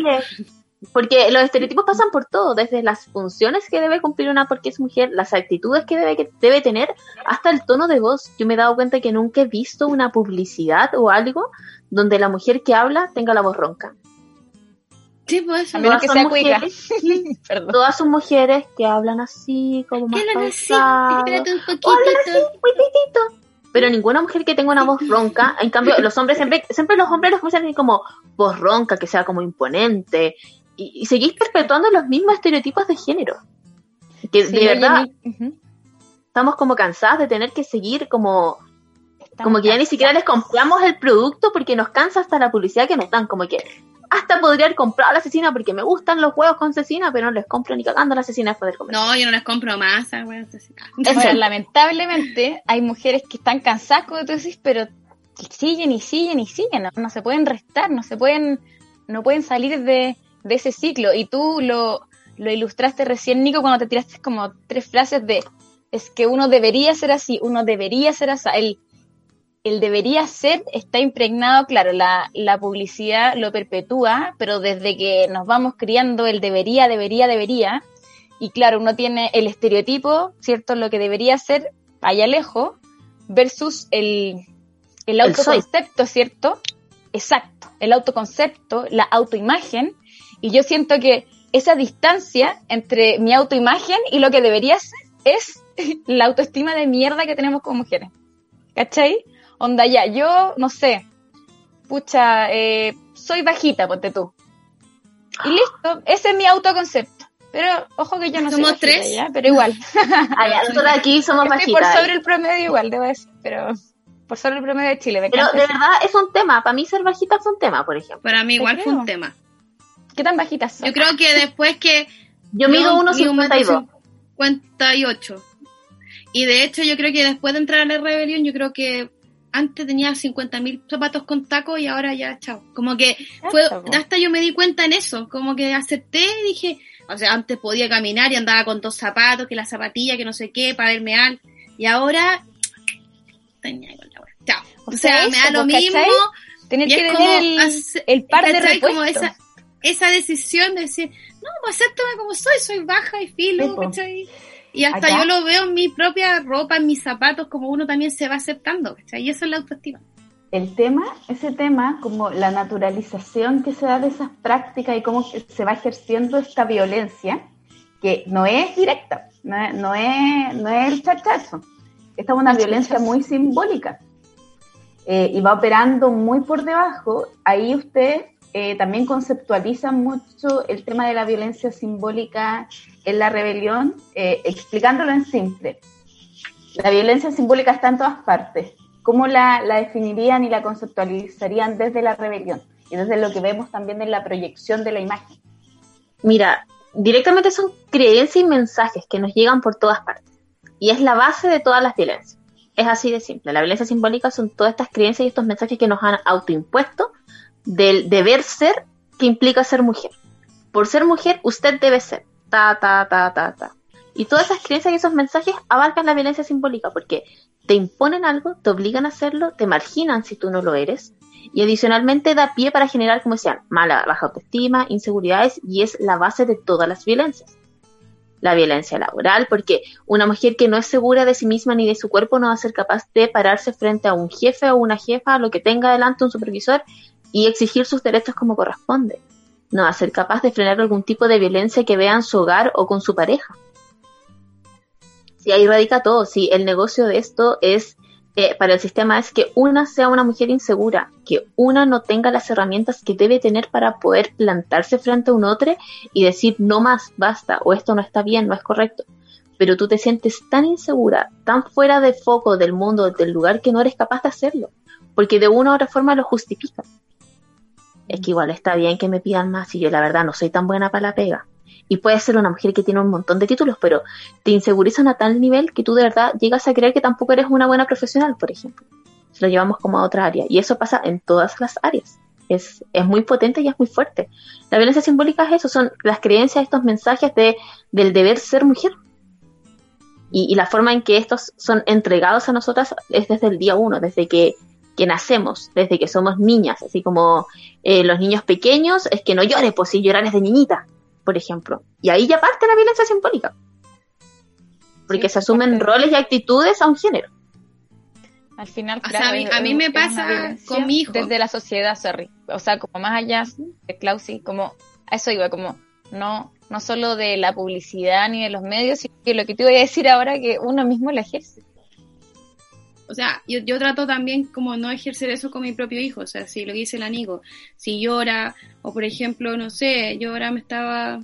Porque los estereotipos pasan por todo, desde las funciones que debe cumplir una porque es mujer, las actitudes que debe, que debe tener, hasta el tono de voz. Yo me he dado cuenta que nunca he visto una publicidad o algo donde la mujer que habla tenga la voz ronca. Sí, pues, A menos que Todas sea mujeres- [LAUGHS] Perdón. Todas son mujeres que hablan así, como más ¿Qué hablan así? Espérate un O hablan así, poquitito. muy titito. Pero ninguna mujer que tenga una voz ronca, en cambio los hombres siempre, siempre los hombres los usan como voz ronca, que sea como imponente, y, y seguís perpetuando los mismos estereotipos de género. Que Sí, de verdad mi- estamos como cansadas de tener que seguir como, Estamos como que ya ni siquiera les compramos el producto porque nos cansa hasta la publicidad que nos dan, como que hasta podría haber comprado la asesina porque me gustan los huevos con cecina, pero no les compro ni cagando la asesina después de comer. No, yo no las compro más. bueno, así. Bueno, lamentablemente hay mujeres que están cansadas, como tú decís, pero siguen y siguen y siguen, no, no se pueden restar, no se pueden, no pueden salir de, de ese ciclo. Y tú lo, lo ilustraste recién, Nico, cuando te tiraste como tres frases de es que uno debería ser así, uno debería ser así. El, el debería ser está impregnado, claro, la, la publicidad lo perpetúa, pero desde que nos vamos criando el debería, debería, debería, y claro, uno tiene el estereotipo, ¿cierto? Lo que debería ser allá lejos, versus el, el autoconcepto, ¿cierto? Exacto, el autoconcepto, la autoimagen, y yo siento que esa distancia entre mi autoimagen y lo que debería ser es [LAUGHS] la autoestima de mierda que tenemos como mujeres. ¿Cachai? Onda ya, yo, no sé, pucha, eh, soy bajita, ponte tú. Y listo, ese es mi autoconcepto. Pero ojo que yo no Somos soy bajita, tres. ¿ya? pero igual. [LAUGHS] Ah, nosotros aquí somos Estoy por bajitas. sobre el promedio igual, debo decir, pero por solo el promedio de Chile. Me Pero de verdad es un tema. Para mí ser bajita fue un tema, por ejemplo. Para mí igual fue un tema. ¿Qué tan bajitas son? Yo creo que después que Yo mido Yo mido un metro 1,52. 58. Y de hecho yo creo que después de entrar a la rebelión, yo creo que antes tenía 50.000 zapatos con tacos y ahora ya, chao. Como que fue, hasta yo me di cuenta en eso, como que acepté y dije, o sea, antes podía caminar y andaba con dos zapatos, que la zapatilla, que no sé qué, para verme al. Y ahora, tenía con la wea. Chao. O, O sea, me da lo mismo. Tener que tener como el, par de repuestos. Como esa, esa decisión de decir, no, pues acéptame como soy, soy baja y filo. ¿cachai? Y hasta Acá- yo lo veo en mi propia ropa, en mis zapatos, como uno también se va aceptando, ¿cachai? Y eso es la autoestima. el tema, ese tema, como la naturalización que se da de esas prácticas y cómo se va ejerciendo esta violencia, que no es directa, no es, no es, no es el chachazo. Esta es una El violencia chachazo. muy simbólica eh, y va operando muy por debajo. Ahí usted eh, también conceptualiza mucho el tema de la violencia simbólica en la rebelión, eh, explicándolo en simple. La violencia simbólica está en todas partes. ¿Cómo la, la definirían y la conceptualizarían desde la rebelión? Y desde lo que vemos también en la proyección de la imagen. Mira, directamente son creencias y mensajes que nos llegan por todas partes. Y es la base de todas las violencias. Es así de simple. La violencia simbólica son todas estas creencias y estos mensajes que nos han autoimpuesto del deber ser que implica ser mujer. Por ser mujer, usted debe ser. Ta, ta, ta, ta, ta. Y todas esas creencias y esos mensajes abarcan la violencia simbólica porque te imponen algo, te obligan a hacerlo, te marginan si tú no lo eres y adicionalmente da pie para generar, como decían, mala, baja autoestima, inseguridades y es la base de todas las violencias. La violencia laboral, porque una mujer que no es segura de sí misma ni de su cuerpo no va a ser capaz de pararse frente a un jefe o una jefa, lo que tenga delante un supervisor y exigir sus derechos como corresponde. No a ser capaz de frenar algún tipo de violencia que vea en su hogar o con su pareja. Si ahí radica todo, si el negocio de esto es eh, para el sistema es que una sea una mujer insegura, que una no tenga las herramientas que debe tener para poder plantarse frente a un otro y decir no más, basta, o esto no está bien, no es correcto. Pero tú te sientes tan insegura, tan fuera de foco del mundo, del lugar, que no eres capaz de hacerlo, porque de una u otra forma lo justificas. Es que igual está bien que me pidan más y yo la verdad no soy tan buena para la pega. Y puede ser una mujer que tiene un montón de títulos, pero te insegurizan a tal nivel que tú de verdad llegas a creer que tampoco eres una buena profesional, por ejemplo. Se lo llevamos como a otra área. Y eso pasa en todas las áreas. Es, es muy potente y es muy fuerte. La violencia simbólica es eso, son las creencias, estos mensajes de, del deber ser mujer. Y, y la forma en que estos son entregados a nosotras es desde el día uno, desde que, que nacemos, desde que somos niñas, así como eh, los niños pequeños, es que no llores, pues si llorar es de niñita por ejemplo. Y ahí ya parte la violencia simbólica. Porque Sí, se asumen roles y actitudes a un género. Al final, O sea, a mí- es- a mí es- me pasa con mi hijo. Desde la sociedad, sorry. O sea, como más allá de Clausi, como a eso iba, como no, no solo de la publicidad ni de los medios, sino que lo que te voy a decir ahora que uno mismo la ejerce. O sea, yo, yo trato también como no ejercer eso con mi propio hijo. O sea, si lo que dice el amigo, si llora, o por ejemplo, no sé, yo ahora me estaba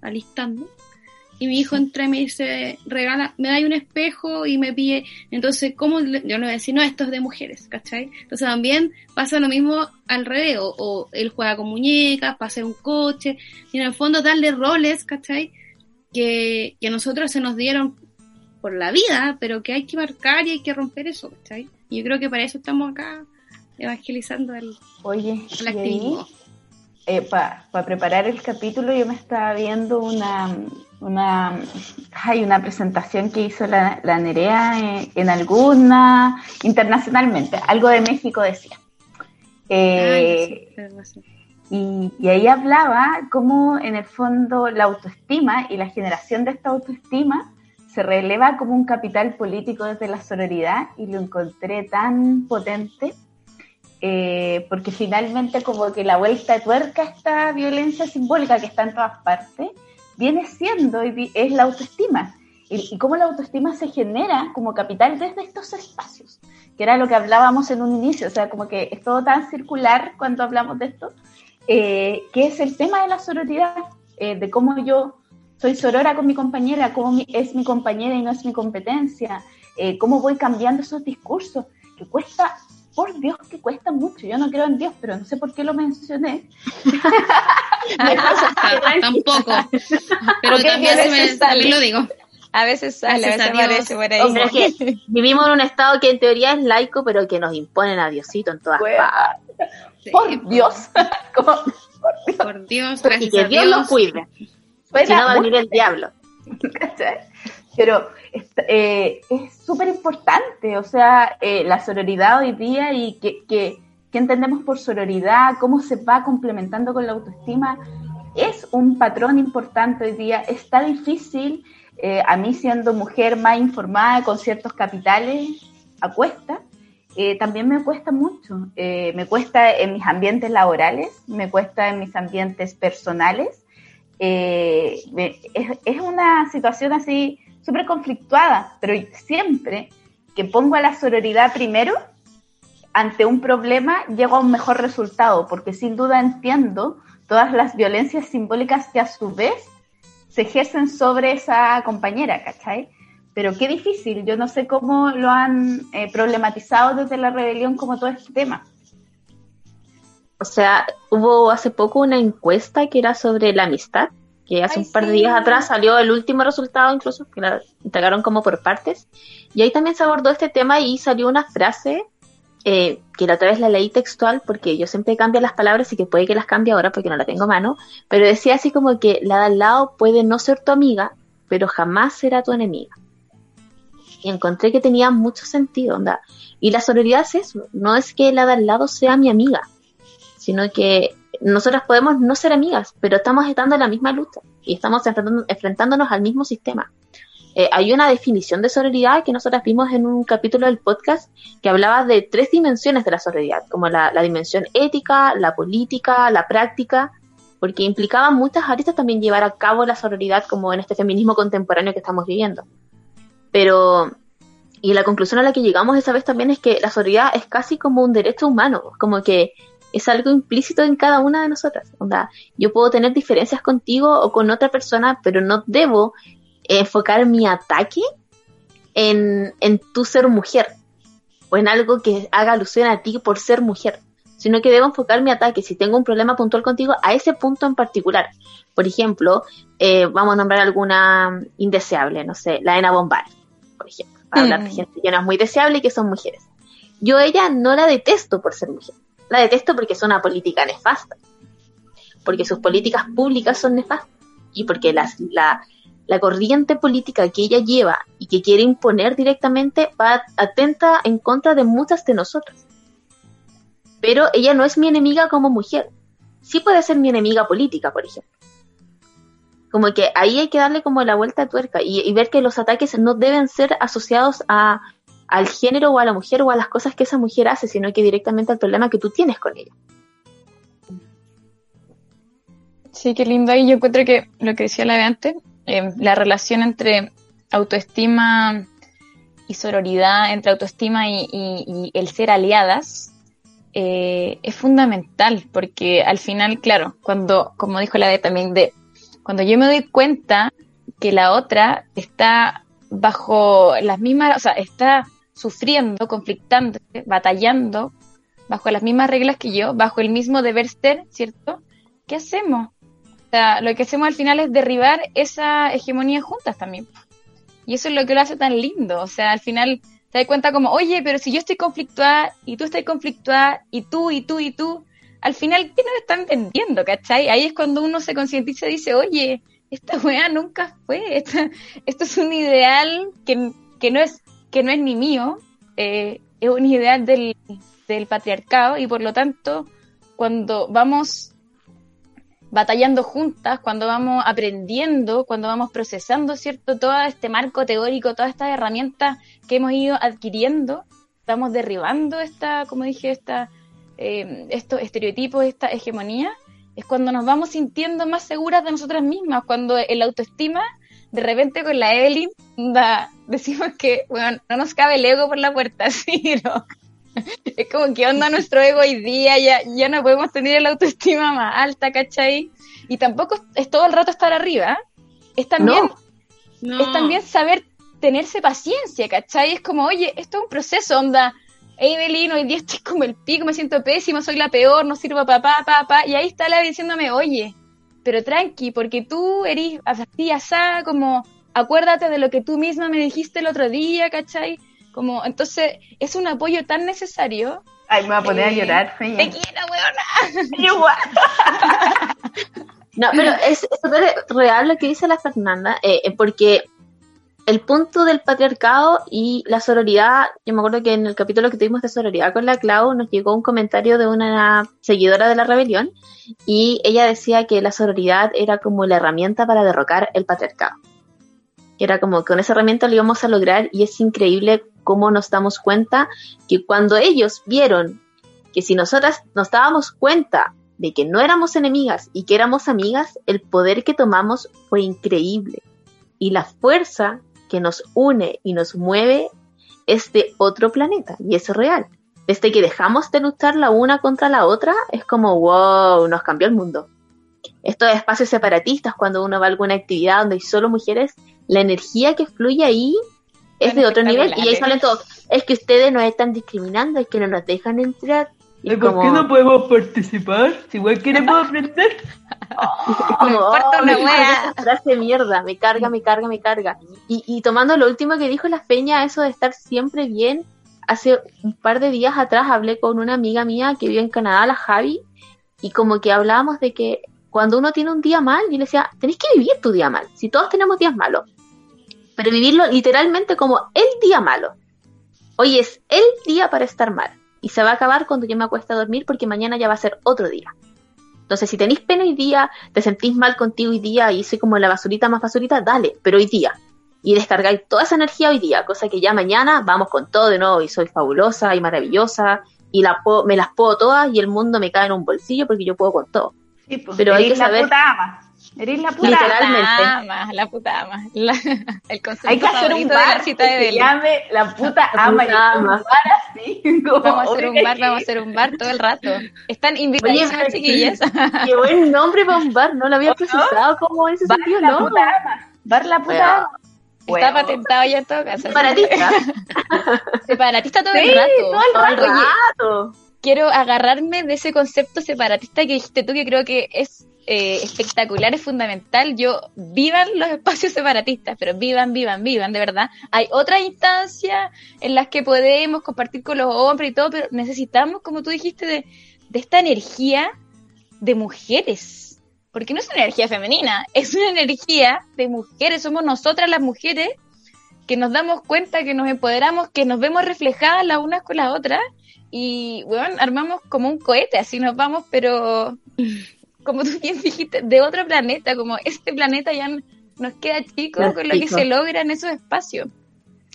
alistando y mi hijo entra y me dice, regala, me da un espejo y me pide, entonces, ¿cómo? le- Yo no voy a decir, no, esto es de mujeres, ¿cachai? Entonces también pasa lo mismo al revés, o, o él juega con muñecas, pasa un coche, y en el fondo darle roles, ¿cachai? Que, que a nosotros se nos dieron por la vida, pero que hay que marcar y hay que romper eso, ¿cachai? Y yo creo que para eso estamos acá evangelizando el, Oye, el activismo. para preparar el capítulo yo me estaba viendo una, una, hay una presentación que hizo la, la Nerea en, en alguna, internacionalmente, algo de México decía. Eh, Ah, no sé. y, y ahí hablaba cómo en el fondo la autoestima y la generación de esta autoestima se releva como un capital político desde la sororidad y lo encontré tan potente eh, porque finalmente como que la vuelta de tuerca a esta violencia simbólica que está en todas partes viene siendo y es la autoestima. Y, y cómo la autoestima se genera como capital desde estos espacios que era lo que hablábamos en un inicio, o sea, como que es todo tan circular cuando hablamos de esto, eh, que es el tema de la sororidad, eh, de cómo yo soy sorora con mi compañera, cómo mi- es mi compañera y no es mi competencia, eh, cómo voy cambiando esos discursos, que cuesta, por Dios que cuesta mucho. Yo no creo en Dios, pero no sé por qué lo mencioné. [LAUGHS] [LAUGHS] Tampoco. Pero también, se me, también lo digo. A veces sale, a veces aparece por ahí. Hombre, es que [LAUGHS] vivimos en un estado que en teoría es laico, pero que nos imponen a Diosito en todas partes. Por Dios. por Dios, y que Dios, lo cuide. Si no va a venir el diablo. [LAUGHS] Pero eh, es súper importante, o sea, eh, la sororidad hoy día y que, que, que entendemos por sororidad, cómo se va complementando con la autoestima, es un patrón importante hoy día. Está difícil eh, a mí siendo mujer más informada con ciertos capitales a cuesta, eh, también me cuesta mucho. Eh, me cuesta en mis ambientes laborales, me cuesta en mis ambientes personales. Es, es, una situación así súper conflictuada, pero siempre que pongo a la sororidad primero, ante un problema llego a un mejor resultado, porque sin duda entiendo todas las violencias simbólicas que a su vez se ejercen sobre esa compañera, ¿cachai? Pero qué difícil, yo no sé cómo lo han eh, problematizado desde la rebelión como todo este tema. O sea, hubo hace poco una encuesta que era sobre la amistad, que hace un par de días atrás salió el último resultado, incluso, que la entregaron como por partes, y ahí también se abordó este tema y salió una frase eh, que la otra vez la leí textual porque yo siempre cambio las palabras y que puede que las cambie ahora porque no la tengo a mano, pero decía así como que la de al lado puede no ser tu amiga, pero jamás será tu enemiga. Y encontré que tenía mucho sentido, onda. Y la sororidad es eso, no es que la de al lado sea mi amiga, sino que nosotras podemos no ser amigas, pero estamos estando en la misma lucha y estamos enfrentándonos al mismo sistema. Eh, hay una definición de sororidad que nosotros vimos en un capítulo del podcast que hablaba de tres dimensiones de la sororidad, como la, dimensión ética, la política, la práctica, porque implicaba muchas aristas también llevar a cabo la sororidad como en este feminismo contemporáneo que estamos viviendo. Pero, y la conclusión a la que llegamos esa vez también es que la sororidad es casi como un derecho humano, como que es algo implícito en cada una de nosotras. Onda, yo puedo tener diferencias contigo o con otra persona, pero no debo enfocar mi ataque en, en tu ser mujer o en algo que haga alusión a ti por ser mujer, sino que debo enfocar mi ataque, si tengo un problema puntual contigo, a ese punto en particular. Por ejemplo, eh, vamos a nombrar alguna indeseable, no sé, la Ena Bombay, por ejemplo, para hablar de mm. gente que no es muy deseable y que son mujeres. Yo ella no la detesto por ser mujer, detesto porque es una política nefasta, porque sus políticas públicas son nefastas y porque la, la corriente política que ella lleva y que quiere imponer directamente va atenta en contra de muchas de nosotras. Pero ella no es mi enemiga como mujer. Sí puede ser mi enemiga política, por ejemplo. Como que ahí hay que darle como la vuelta a tuerca y, ver que los ataques no deben ser asociados a, al género o a la mujer o a las cosas que esa mujer hace, sino que directamente al problema que tú tienes con ella. Sí, qué lindo. Y yo encuentro que lo que decía la de antes, eh, la relación entre autoestima y sororidad, entre autoestima y, el ser aliadas, eh, es fundamental, porque al final, claro, cuando, como dijo la de también, de cuando yo me doy cuenta que la otra está bajo las mismas, o sea, está sufriendo, conflictando, batallando, bajo las mismas reglas que yo, bajo el mismo deber ser, ¿cierto? ¿Qué hacemos? lo que hacemos al final es derribar esa hegemonía juntas también. Y eso es lo que lo hace tan lindo. O sea, al final te das cuenta como, oye, pero si yo estoy conflictuada y tú estás conflictuada y tú y tú y tú, al final, ¿qué nos están vendiendo? ¿Cachai? Ahí es cuando uno se concientiza y dice, oye, esta weá nunca fue. esto es un ideal que, que, no, es, que no es ni mío, eh, es un ideal del, del patriarcado y por lo tanto, cuando vamos batallando juntas, cuando vamos aprendiendo, cuando vamos procesando, ¿cierto? Todo este marco teórico, todas estas herramientas que hemos ido adquiriendo, estamos derribando esta, como dije, esta, eh, estos estereotipos, esta hegemonía, es cuando nos vamos sintiendo más seguras de nosotras mismas, cuando el autoestima, de repente con la Evelyn, decimos que, bueno, no nos cabe el ego por la puerta, [LAUGHS] ¿sí? ¿no? es como que onda nuestro ego hoy día, ya, ya no podemos tener la autoestima más alta, ¿cachai? Y tampoco es todo el rato estar arriba, es también, es también saber tenerse paciencia, ¿cachai? Es como, oye, esto es un proceso, onda, Evelyn, hoy día estoy como el pico, me siento pésimo, soy la peor, no sirvo para papá, papá. Y ahí está la diciéndome, oye, pero tranqui, porque tú eres así, asá, como acuérdate de lo que tú misma me dijiste el otro día, ¿cachai? Como, entonces, es un apoyo tan necesario. Ay, me voy a poner a Eh, llorar, Feña. Te quiero, weona. [LAUGHS] Igual. [LAUGHS] No, pero es es súper real lo que dice la Fernanda, eh, eh, porque el punto del patriarcado y la sororidad, yo me acuerdo que en el capítulo que tuvimos de sororidad con la Clau nos llegó un comentario de una seguidora de la rebelión y ella decía que la sororidad era como la herramienta para derrocar el patriarcado. Era como que con esa herramienta lo íbamos a lograr y es increíble cómo nos damos cuenta que cuando ellos vieron que si nosotras nos dábamos cuenta de que no éramos enemigas y que éramos amigas, el poder que tomamos fue increíble. Y la fuerza que nos une y nos mueve es de otro planeta y es real. Desde que dejamos de luchar la una contra la otra, es como, wow, nos cambió el mundo. Estos espacios separatistas, cuando uno va a alguna actividad donde hay solo mujeres, la energía que fluye ahí es de otro nivel. Y ahí salen todos, es que ustedes nos están discriminando, es que no nos dejan entrar. Y ¿Y ¿Por como- qué no podemos participar? Si igual queremos aprender. como, [LAUGHS] Me importa "Oh, una me [LAUGHS] carga wea". esa frase de mierda, me carga, me carga, me carga. Y, y tomando lo último que dijo la Peña, eso de estar siempre bien, hace un par de días atrás hablé con una amiga mía que vive en Canadá, la Javi, y como que hablábamos de que cuando uno tiene un día mal, yo le decía, tenés que vivir tu día mal, si todos tenemos días malos, pero vivirlo literalmente como el día malo. Hoy es el día para estar mal, y se va a acabar cuando yo me acueste a dormir porque mañana ya va a ser otro día. Entonces, si tenéis pena hoy día, te sentís mal contigo hoy día y soy como la basurita más basurita, dale, pero hoy día. Y descargáis toda esa energía hoy día, cosa que ya mañana vamos con todo de nuevo y soy fabulosa y maravillosa y la puedo- me las puedo todas y el mundo me cae en un bolsillo porque yo puedo con todo. Sí, pues, Pero hay que la saber- puta ama. Eres la puta Literal. ama. La la puta ama. La- el concepto Hay que hacer un de la bar que de Belén. llame la puta La ama. puta así. como, Vamos a hacer un bar, vamos a hacer un bar todo el rato. Están pero- chiquillas. Qué buen nombre para un bar, no lo había procesado como ese Bar sentido, la no. puta ama. Bar la puta Bueno. ama. Está patentado ya en todo caso. Separatista. [LAUGHS] Separatista todo Sí, el rato. todo el Todo el Oye, rato. quiero agarrarme de ese concepto separatista que dijiste tú, que creo que es eh, espectacular, es fundamental. Yo, vivan los espacios separatistas, pero vivan, vivan, vivan, de verdad. Hay otras instancias en las que podemos compartir con los hombres y todo, pero necesitamos, como tú dijiste, de, de esta energía de mujeres. Porque no es una energía femenina, es una energía de mujeres. Somos nosotras las mujeres que nos damos cuenta, que nos empoderamos, que nos vemos reflejadas las unas con las otras y, bueno, armamos como un cohete, así nos vamos, pero como tú bien dijiste, de otro planeta, como este planeta ya nos queda chico Nos con lo que se logra en esos espacios.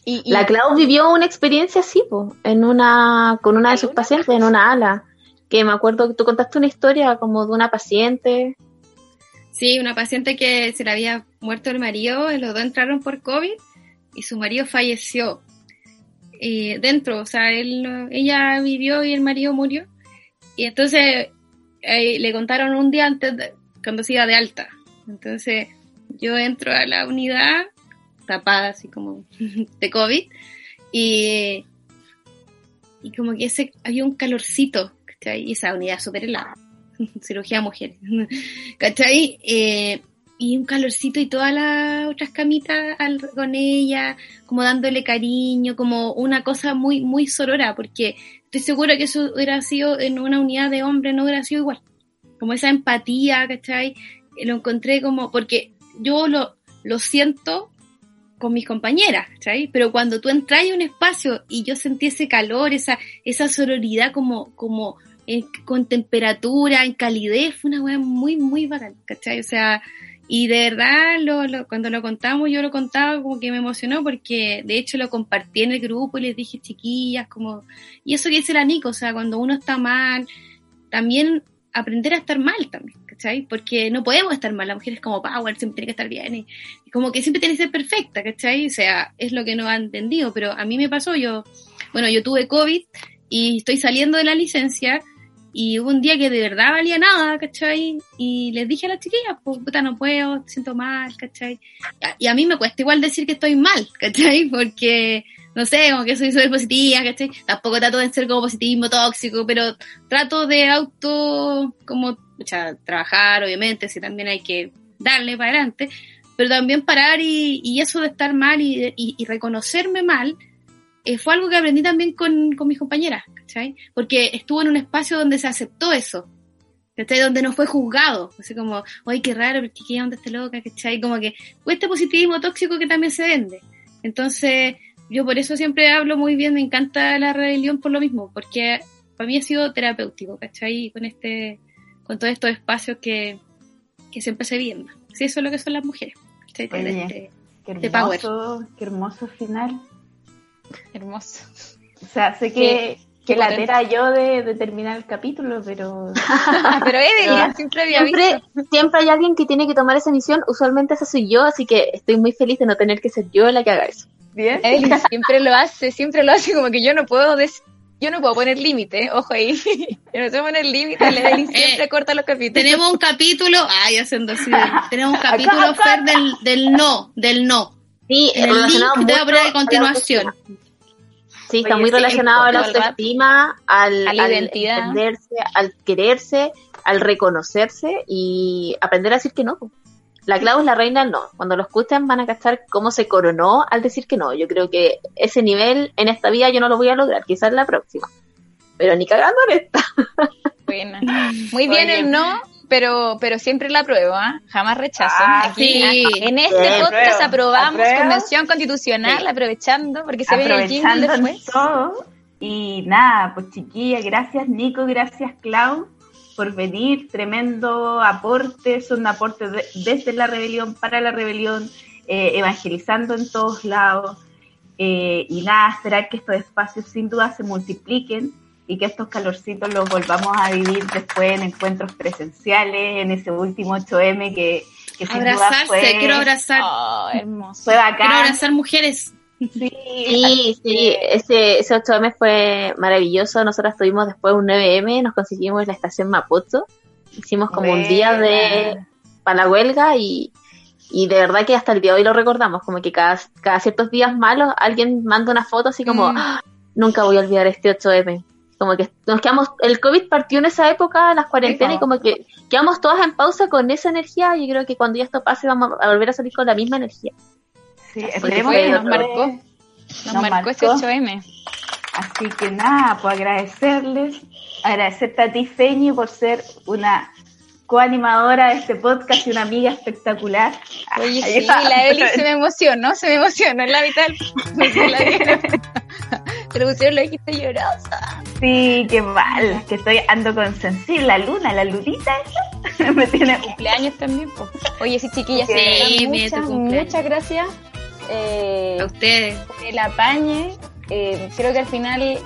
Y, y- La Clau vivió una experiencia así, po, en una, con una de sus pacientes, en una ala. Que me acuerdo que tú contaste una historia como de una paciente. Sí, una paciente que se le había muerto el marido, los dos entraron por COVID y su marido falleció eh, dentro, o sea, él, ella vivió y el marido murió. Y entonces le contaron un día antes, cuando se iba de alta. Entonces yo entro a la unidad tapada, así como [LAUGHS] de COVID, y, y como que ese, había un calorcito, ¿cachai? Y esa unidad súper helada, [LAUGHS] cirugía mujeres. [LAUGHS] ¿cachai? Eh, y un calorcito y todas las otras camitas con ella, como dándole cariño, como una cosa muy, muy sorora, porque estoy segura que eso hubiera sido en una unidad de hombres, no hubiera sido igual. Como esa empatía, ¿cachai? Lo encontré como, porque yo lo, lo siento con mis compañeras, ¿cachai? Pero cuando tú entras en un espacio y yo sentí ese calor, esa, esa sororidad como, como en- con temperatura, en calidez, fue una weá muy, muy bacán, ¿cachai? O sea, y de verdad, lo, lo- cuando lo contamos, yo lo contaba como que me emocionó porque de hecho lo compartí en el grupo y les dije chiquillas, como, y eso que dice la Nico, o sea, cuando uno está mal, también aprender a estar mal también, ¿cachai? Porque no podemos estar mal, la mujer es como power, siempre tiene que estar bien, y, como que siempre tiene que ser perfecta, ¿cachai? O sea, es lo que no ha entendido, pero a mí me pasó, yo, bueno, yo tuve COVID y estoy saliendo de la licencia y hubo un día que de verdad valía nada, ¿cachai? Y les dije a las chiquillas, pues puta, no puedo, siento mal, ¿cachai? Y a mí me cuesta igual decir que estoy mal, [LAUGHS] ¿cachai? Porque, no sé, como que soy súper positiva, ¿cachai? Tampoco trato de ser como positivismo tóxico, pero trato de auto, como, o sea, trabajar, obviamente, si también hay que darle para adelante, pero también parar y, y eso de estar mal y, y, y reconocerme mal, eh, fue algo que aprendí también con, con mis compañeras, ¿cachai? Porque estuvo en un espacio donde se aceptó eso, ¿cachai? Donde no fue juzgado, así como, oye, qué raro, ¿qué, qué onda está loca? ¿cachai? Como que, o este positivismo tóxico que también se vende. Entonces, yo por eso siempre hablo muy bien, me encanta la rebelión por lo mismo, porque para mí ha sido terapéutico, ¿cachai? Con este, con todos estos espacios que, que siempre se vienen. Sí, eso es lo que son las mujeres, ¿cachai? Oye, De- Qué power. hermoso, qué hermoso final. [LAUGHS] Hermoso. O sea, sé que, que la era yo de, de terminar el capítulo, pero [LAUGHS] Pero Evelyn siempre había Siempre, visto. siempre hay alguien que tiene que tomar esa misión, usualmente esa soy yo, así que estoy muy feliz de no tener que ser yo la que haga eso. bien. Evelyn siempre lo hace, siempre lo hace como que yo no puedo des- yo no puedo poner límite, ojo ahí. [LAUGHS] Yo no sé poner límite, la Evelyn siempre Eh, corta los capítulos. Tenemos un capítulo, ay, haciendo así, tenemos un capítulo, Fer, del, del no, del no. Sí, el relacionado link te voy a mucho poner a la continuación. Sí, está Oye, muy relacionado a la autoestima, al, A la al entenderse, al quererse, al reconocerse y aprender a decir que no. La Clau es la reina del no. Cuando lo escuchan van a cachar cómo se coronó al decir que no. Yo creo que ese nivel en esta vida yo no lo voy a lograr, quizás la próxima. Pero ni cagando en esta. Buena. Muy bien Oye. el no, pero, pero siempre la apruebo, ¿ah? Jamás rechazo. Ah, Aquí, sí. En este Bien. podcast Apruebo, aprobamos apruebo. convención constitucional, Sí. aprovechando, porque se viene el jingle después. todo. Y nada, pues chiquilla, gracias Nico, gracias Clau por venir, tremendo aporte, son un aporte de- desde la rebelión, para la rebelión, eh, evangelizando en todos lados. Eh, y nada, esperar que estos espacios sin duda se multipliquen y que estos calorcitos los volvamos a vivir después en encuentros presenciales, en ese último 8M que, que sin duda Abrazarse, fue, quiero abrazar, Oh, hermoso. fue bacán. quiero abrazar mujeres. Sí, Sí, sí, ese, ese 8M fue maravilloso. Nosotros tuvimos después un 9M, nos conseguimos la estación Mapocho. Hicimos como un día de para la huelga y, y de verdad que hasta el día de hoy lo recordamos, como que cada, cada ciertos días malos alguien manda una foto así como, Mm. "Ah, nunca voy a olvidar este 8M. Como que nos quedamos, el COVID partió en esa época, las cuarentenas, y como que quedamos todas en pausa con esa energía. Yo creo que cuando ya esto pase vamos a volver a salir con la misma energía. Sí, esperemos que nos no marcó. Nos, nos marcó, ese marcó. 8M. Así que nada, pues agradecerles, agradecerte a ti, Feñi, por ser una coanimadora de este podcast y una amiga espectacular. Oye, Ahí sí, está. la Evelyn se me emocionó, se me emocionó en la mitad del... [LAUGHS] [LAUGHS] Se le pusieron los ojitos llorosa. Sí, qué mal, que estoy ando con sensible, la luna, la lunita esa, [LAUGHS] me tiene... Cumpleaños también, po. Oye, sí, chiquillas, Sí, muchas, muchas gracias eh, A ustedes. por el apañe. Eh, creo que al final,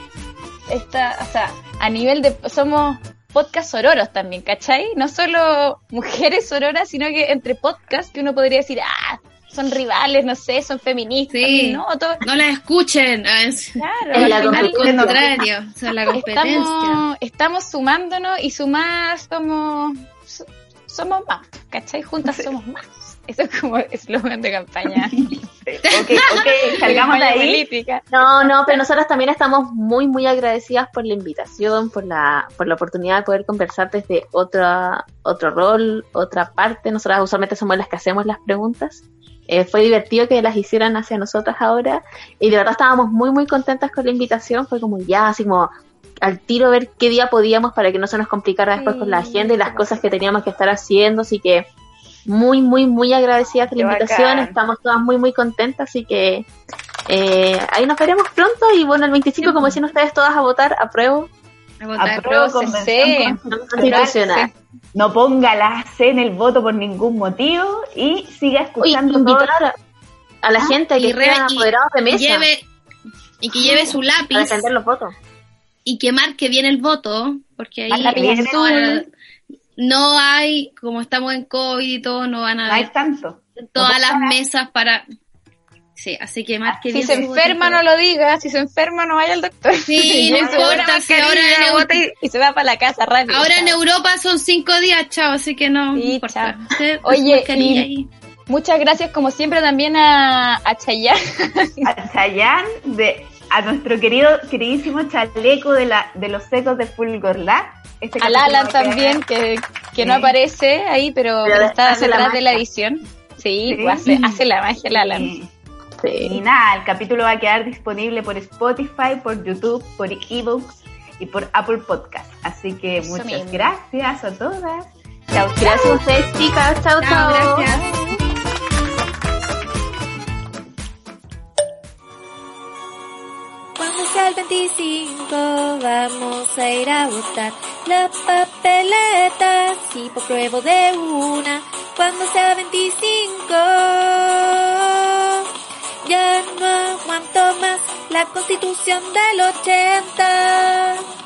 esta, o sea, a nivel de... Somos podcast sororos también, ¿cachai? No solo mujeres sororas, sino que entre podcasts que uno podría decir, ah, son rivales, no sé, son feministas. Sí. No, todo, No la escuchen. Ah, es- claro. Es la al contrario, o sea, la competencia. estamos, estamos sumándonos y sumadas somos, so- somos más, ¿cachai? Juntas somos más. Eso es como eslogan de campaña. [LAUGHS] Ok, ok, salgamos de ahí. política. No, no, pero nosotras también estamos muy, muy agradecidas por la invitación, por la, por la oportunidad de poder conversar desde otra, otro rol, otra parte. Nosotras usualmente somos las que hacemos las preguntas. Eh, fue divertido que las hicieran hacia nosotras ahora y de verdad estábamos muy, muy contentas con la invitación. Fue como ya, así como al tiro ver qué día podíamos para que no se nos complicara después con la agenda y las cosas que teníamos que estar haciendo. Así que muy, muy, muy agradecidas de la Qué invitación. bacán. Estamos todas muy, muy contentas. Así que eh, ahí nos veremos pronto y bueno, el 25, como decían ustedes todas a votar, apruebo. Votar. Apruebo convención. Constitucional. No ponga la C en el voto por ningún motivo y siga escuchando todo. invitar a, a la gente y que re- sea y apoderados de mesa Lleve, y que lleve su para lápiz defender los votos. y que marque bien el voto, porque ahí lápiz no, azul. no hay, como estamos en COVID y todo, no van a No hay tanto. todas las mesas para... Sí, así que marque Si bien se enferma, no lo diga. Si se enferma, no vaya al doctor. Sí, [LAUGHS] no importa, si ahora en bota y, se va para la casa rápido. Ahora en. Europa son cinco días, chao, así que no Sí, importa. chao. Oye, mascarilla y- ahí. Muchas gracias como siempre también a, a Chayanne. A Chayanne, de, a nuestro querido, queridísimo chaleco de, la, de los secos de Fulgor Lab. Este a capítulo va Lalan a quedar- también, que, que no aparece ahí, pero, está detrás de la edición. Sí, Sí. pues hace, hace la magia Lalan. Sí. Y nada, el capítulo va a quedar disponible por Spotify, por YouTube, por ebooks y por Apple Podcast. Así que Eso muchas mismo. gracias a todas. Chao, chao. Gracias a ustedes, chicas. Chao, Chao, chao. gracias. Cuando sea el 25 vamos a ir a votar la papeleta, si por pruebo de una. Cuando sea 25 ya no aguanto más la constitución del 80.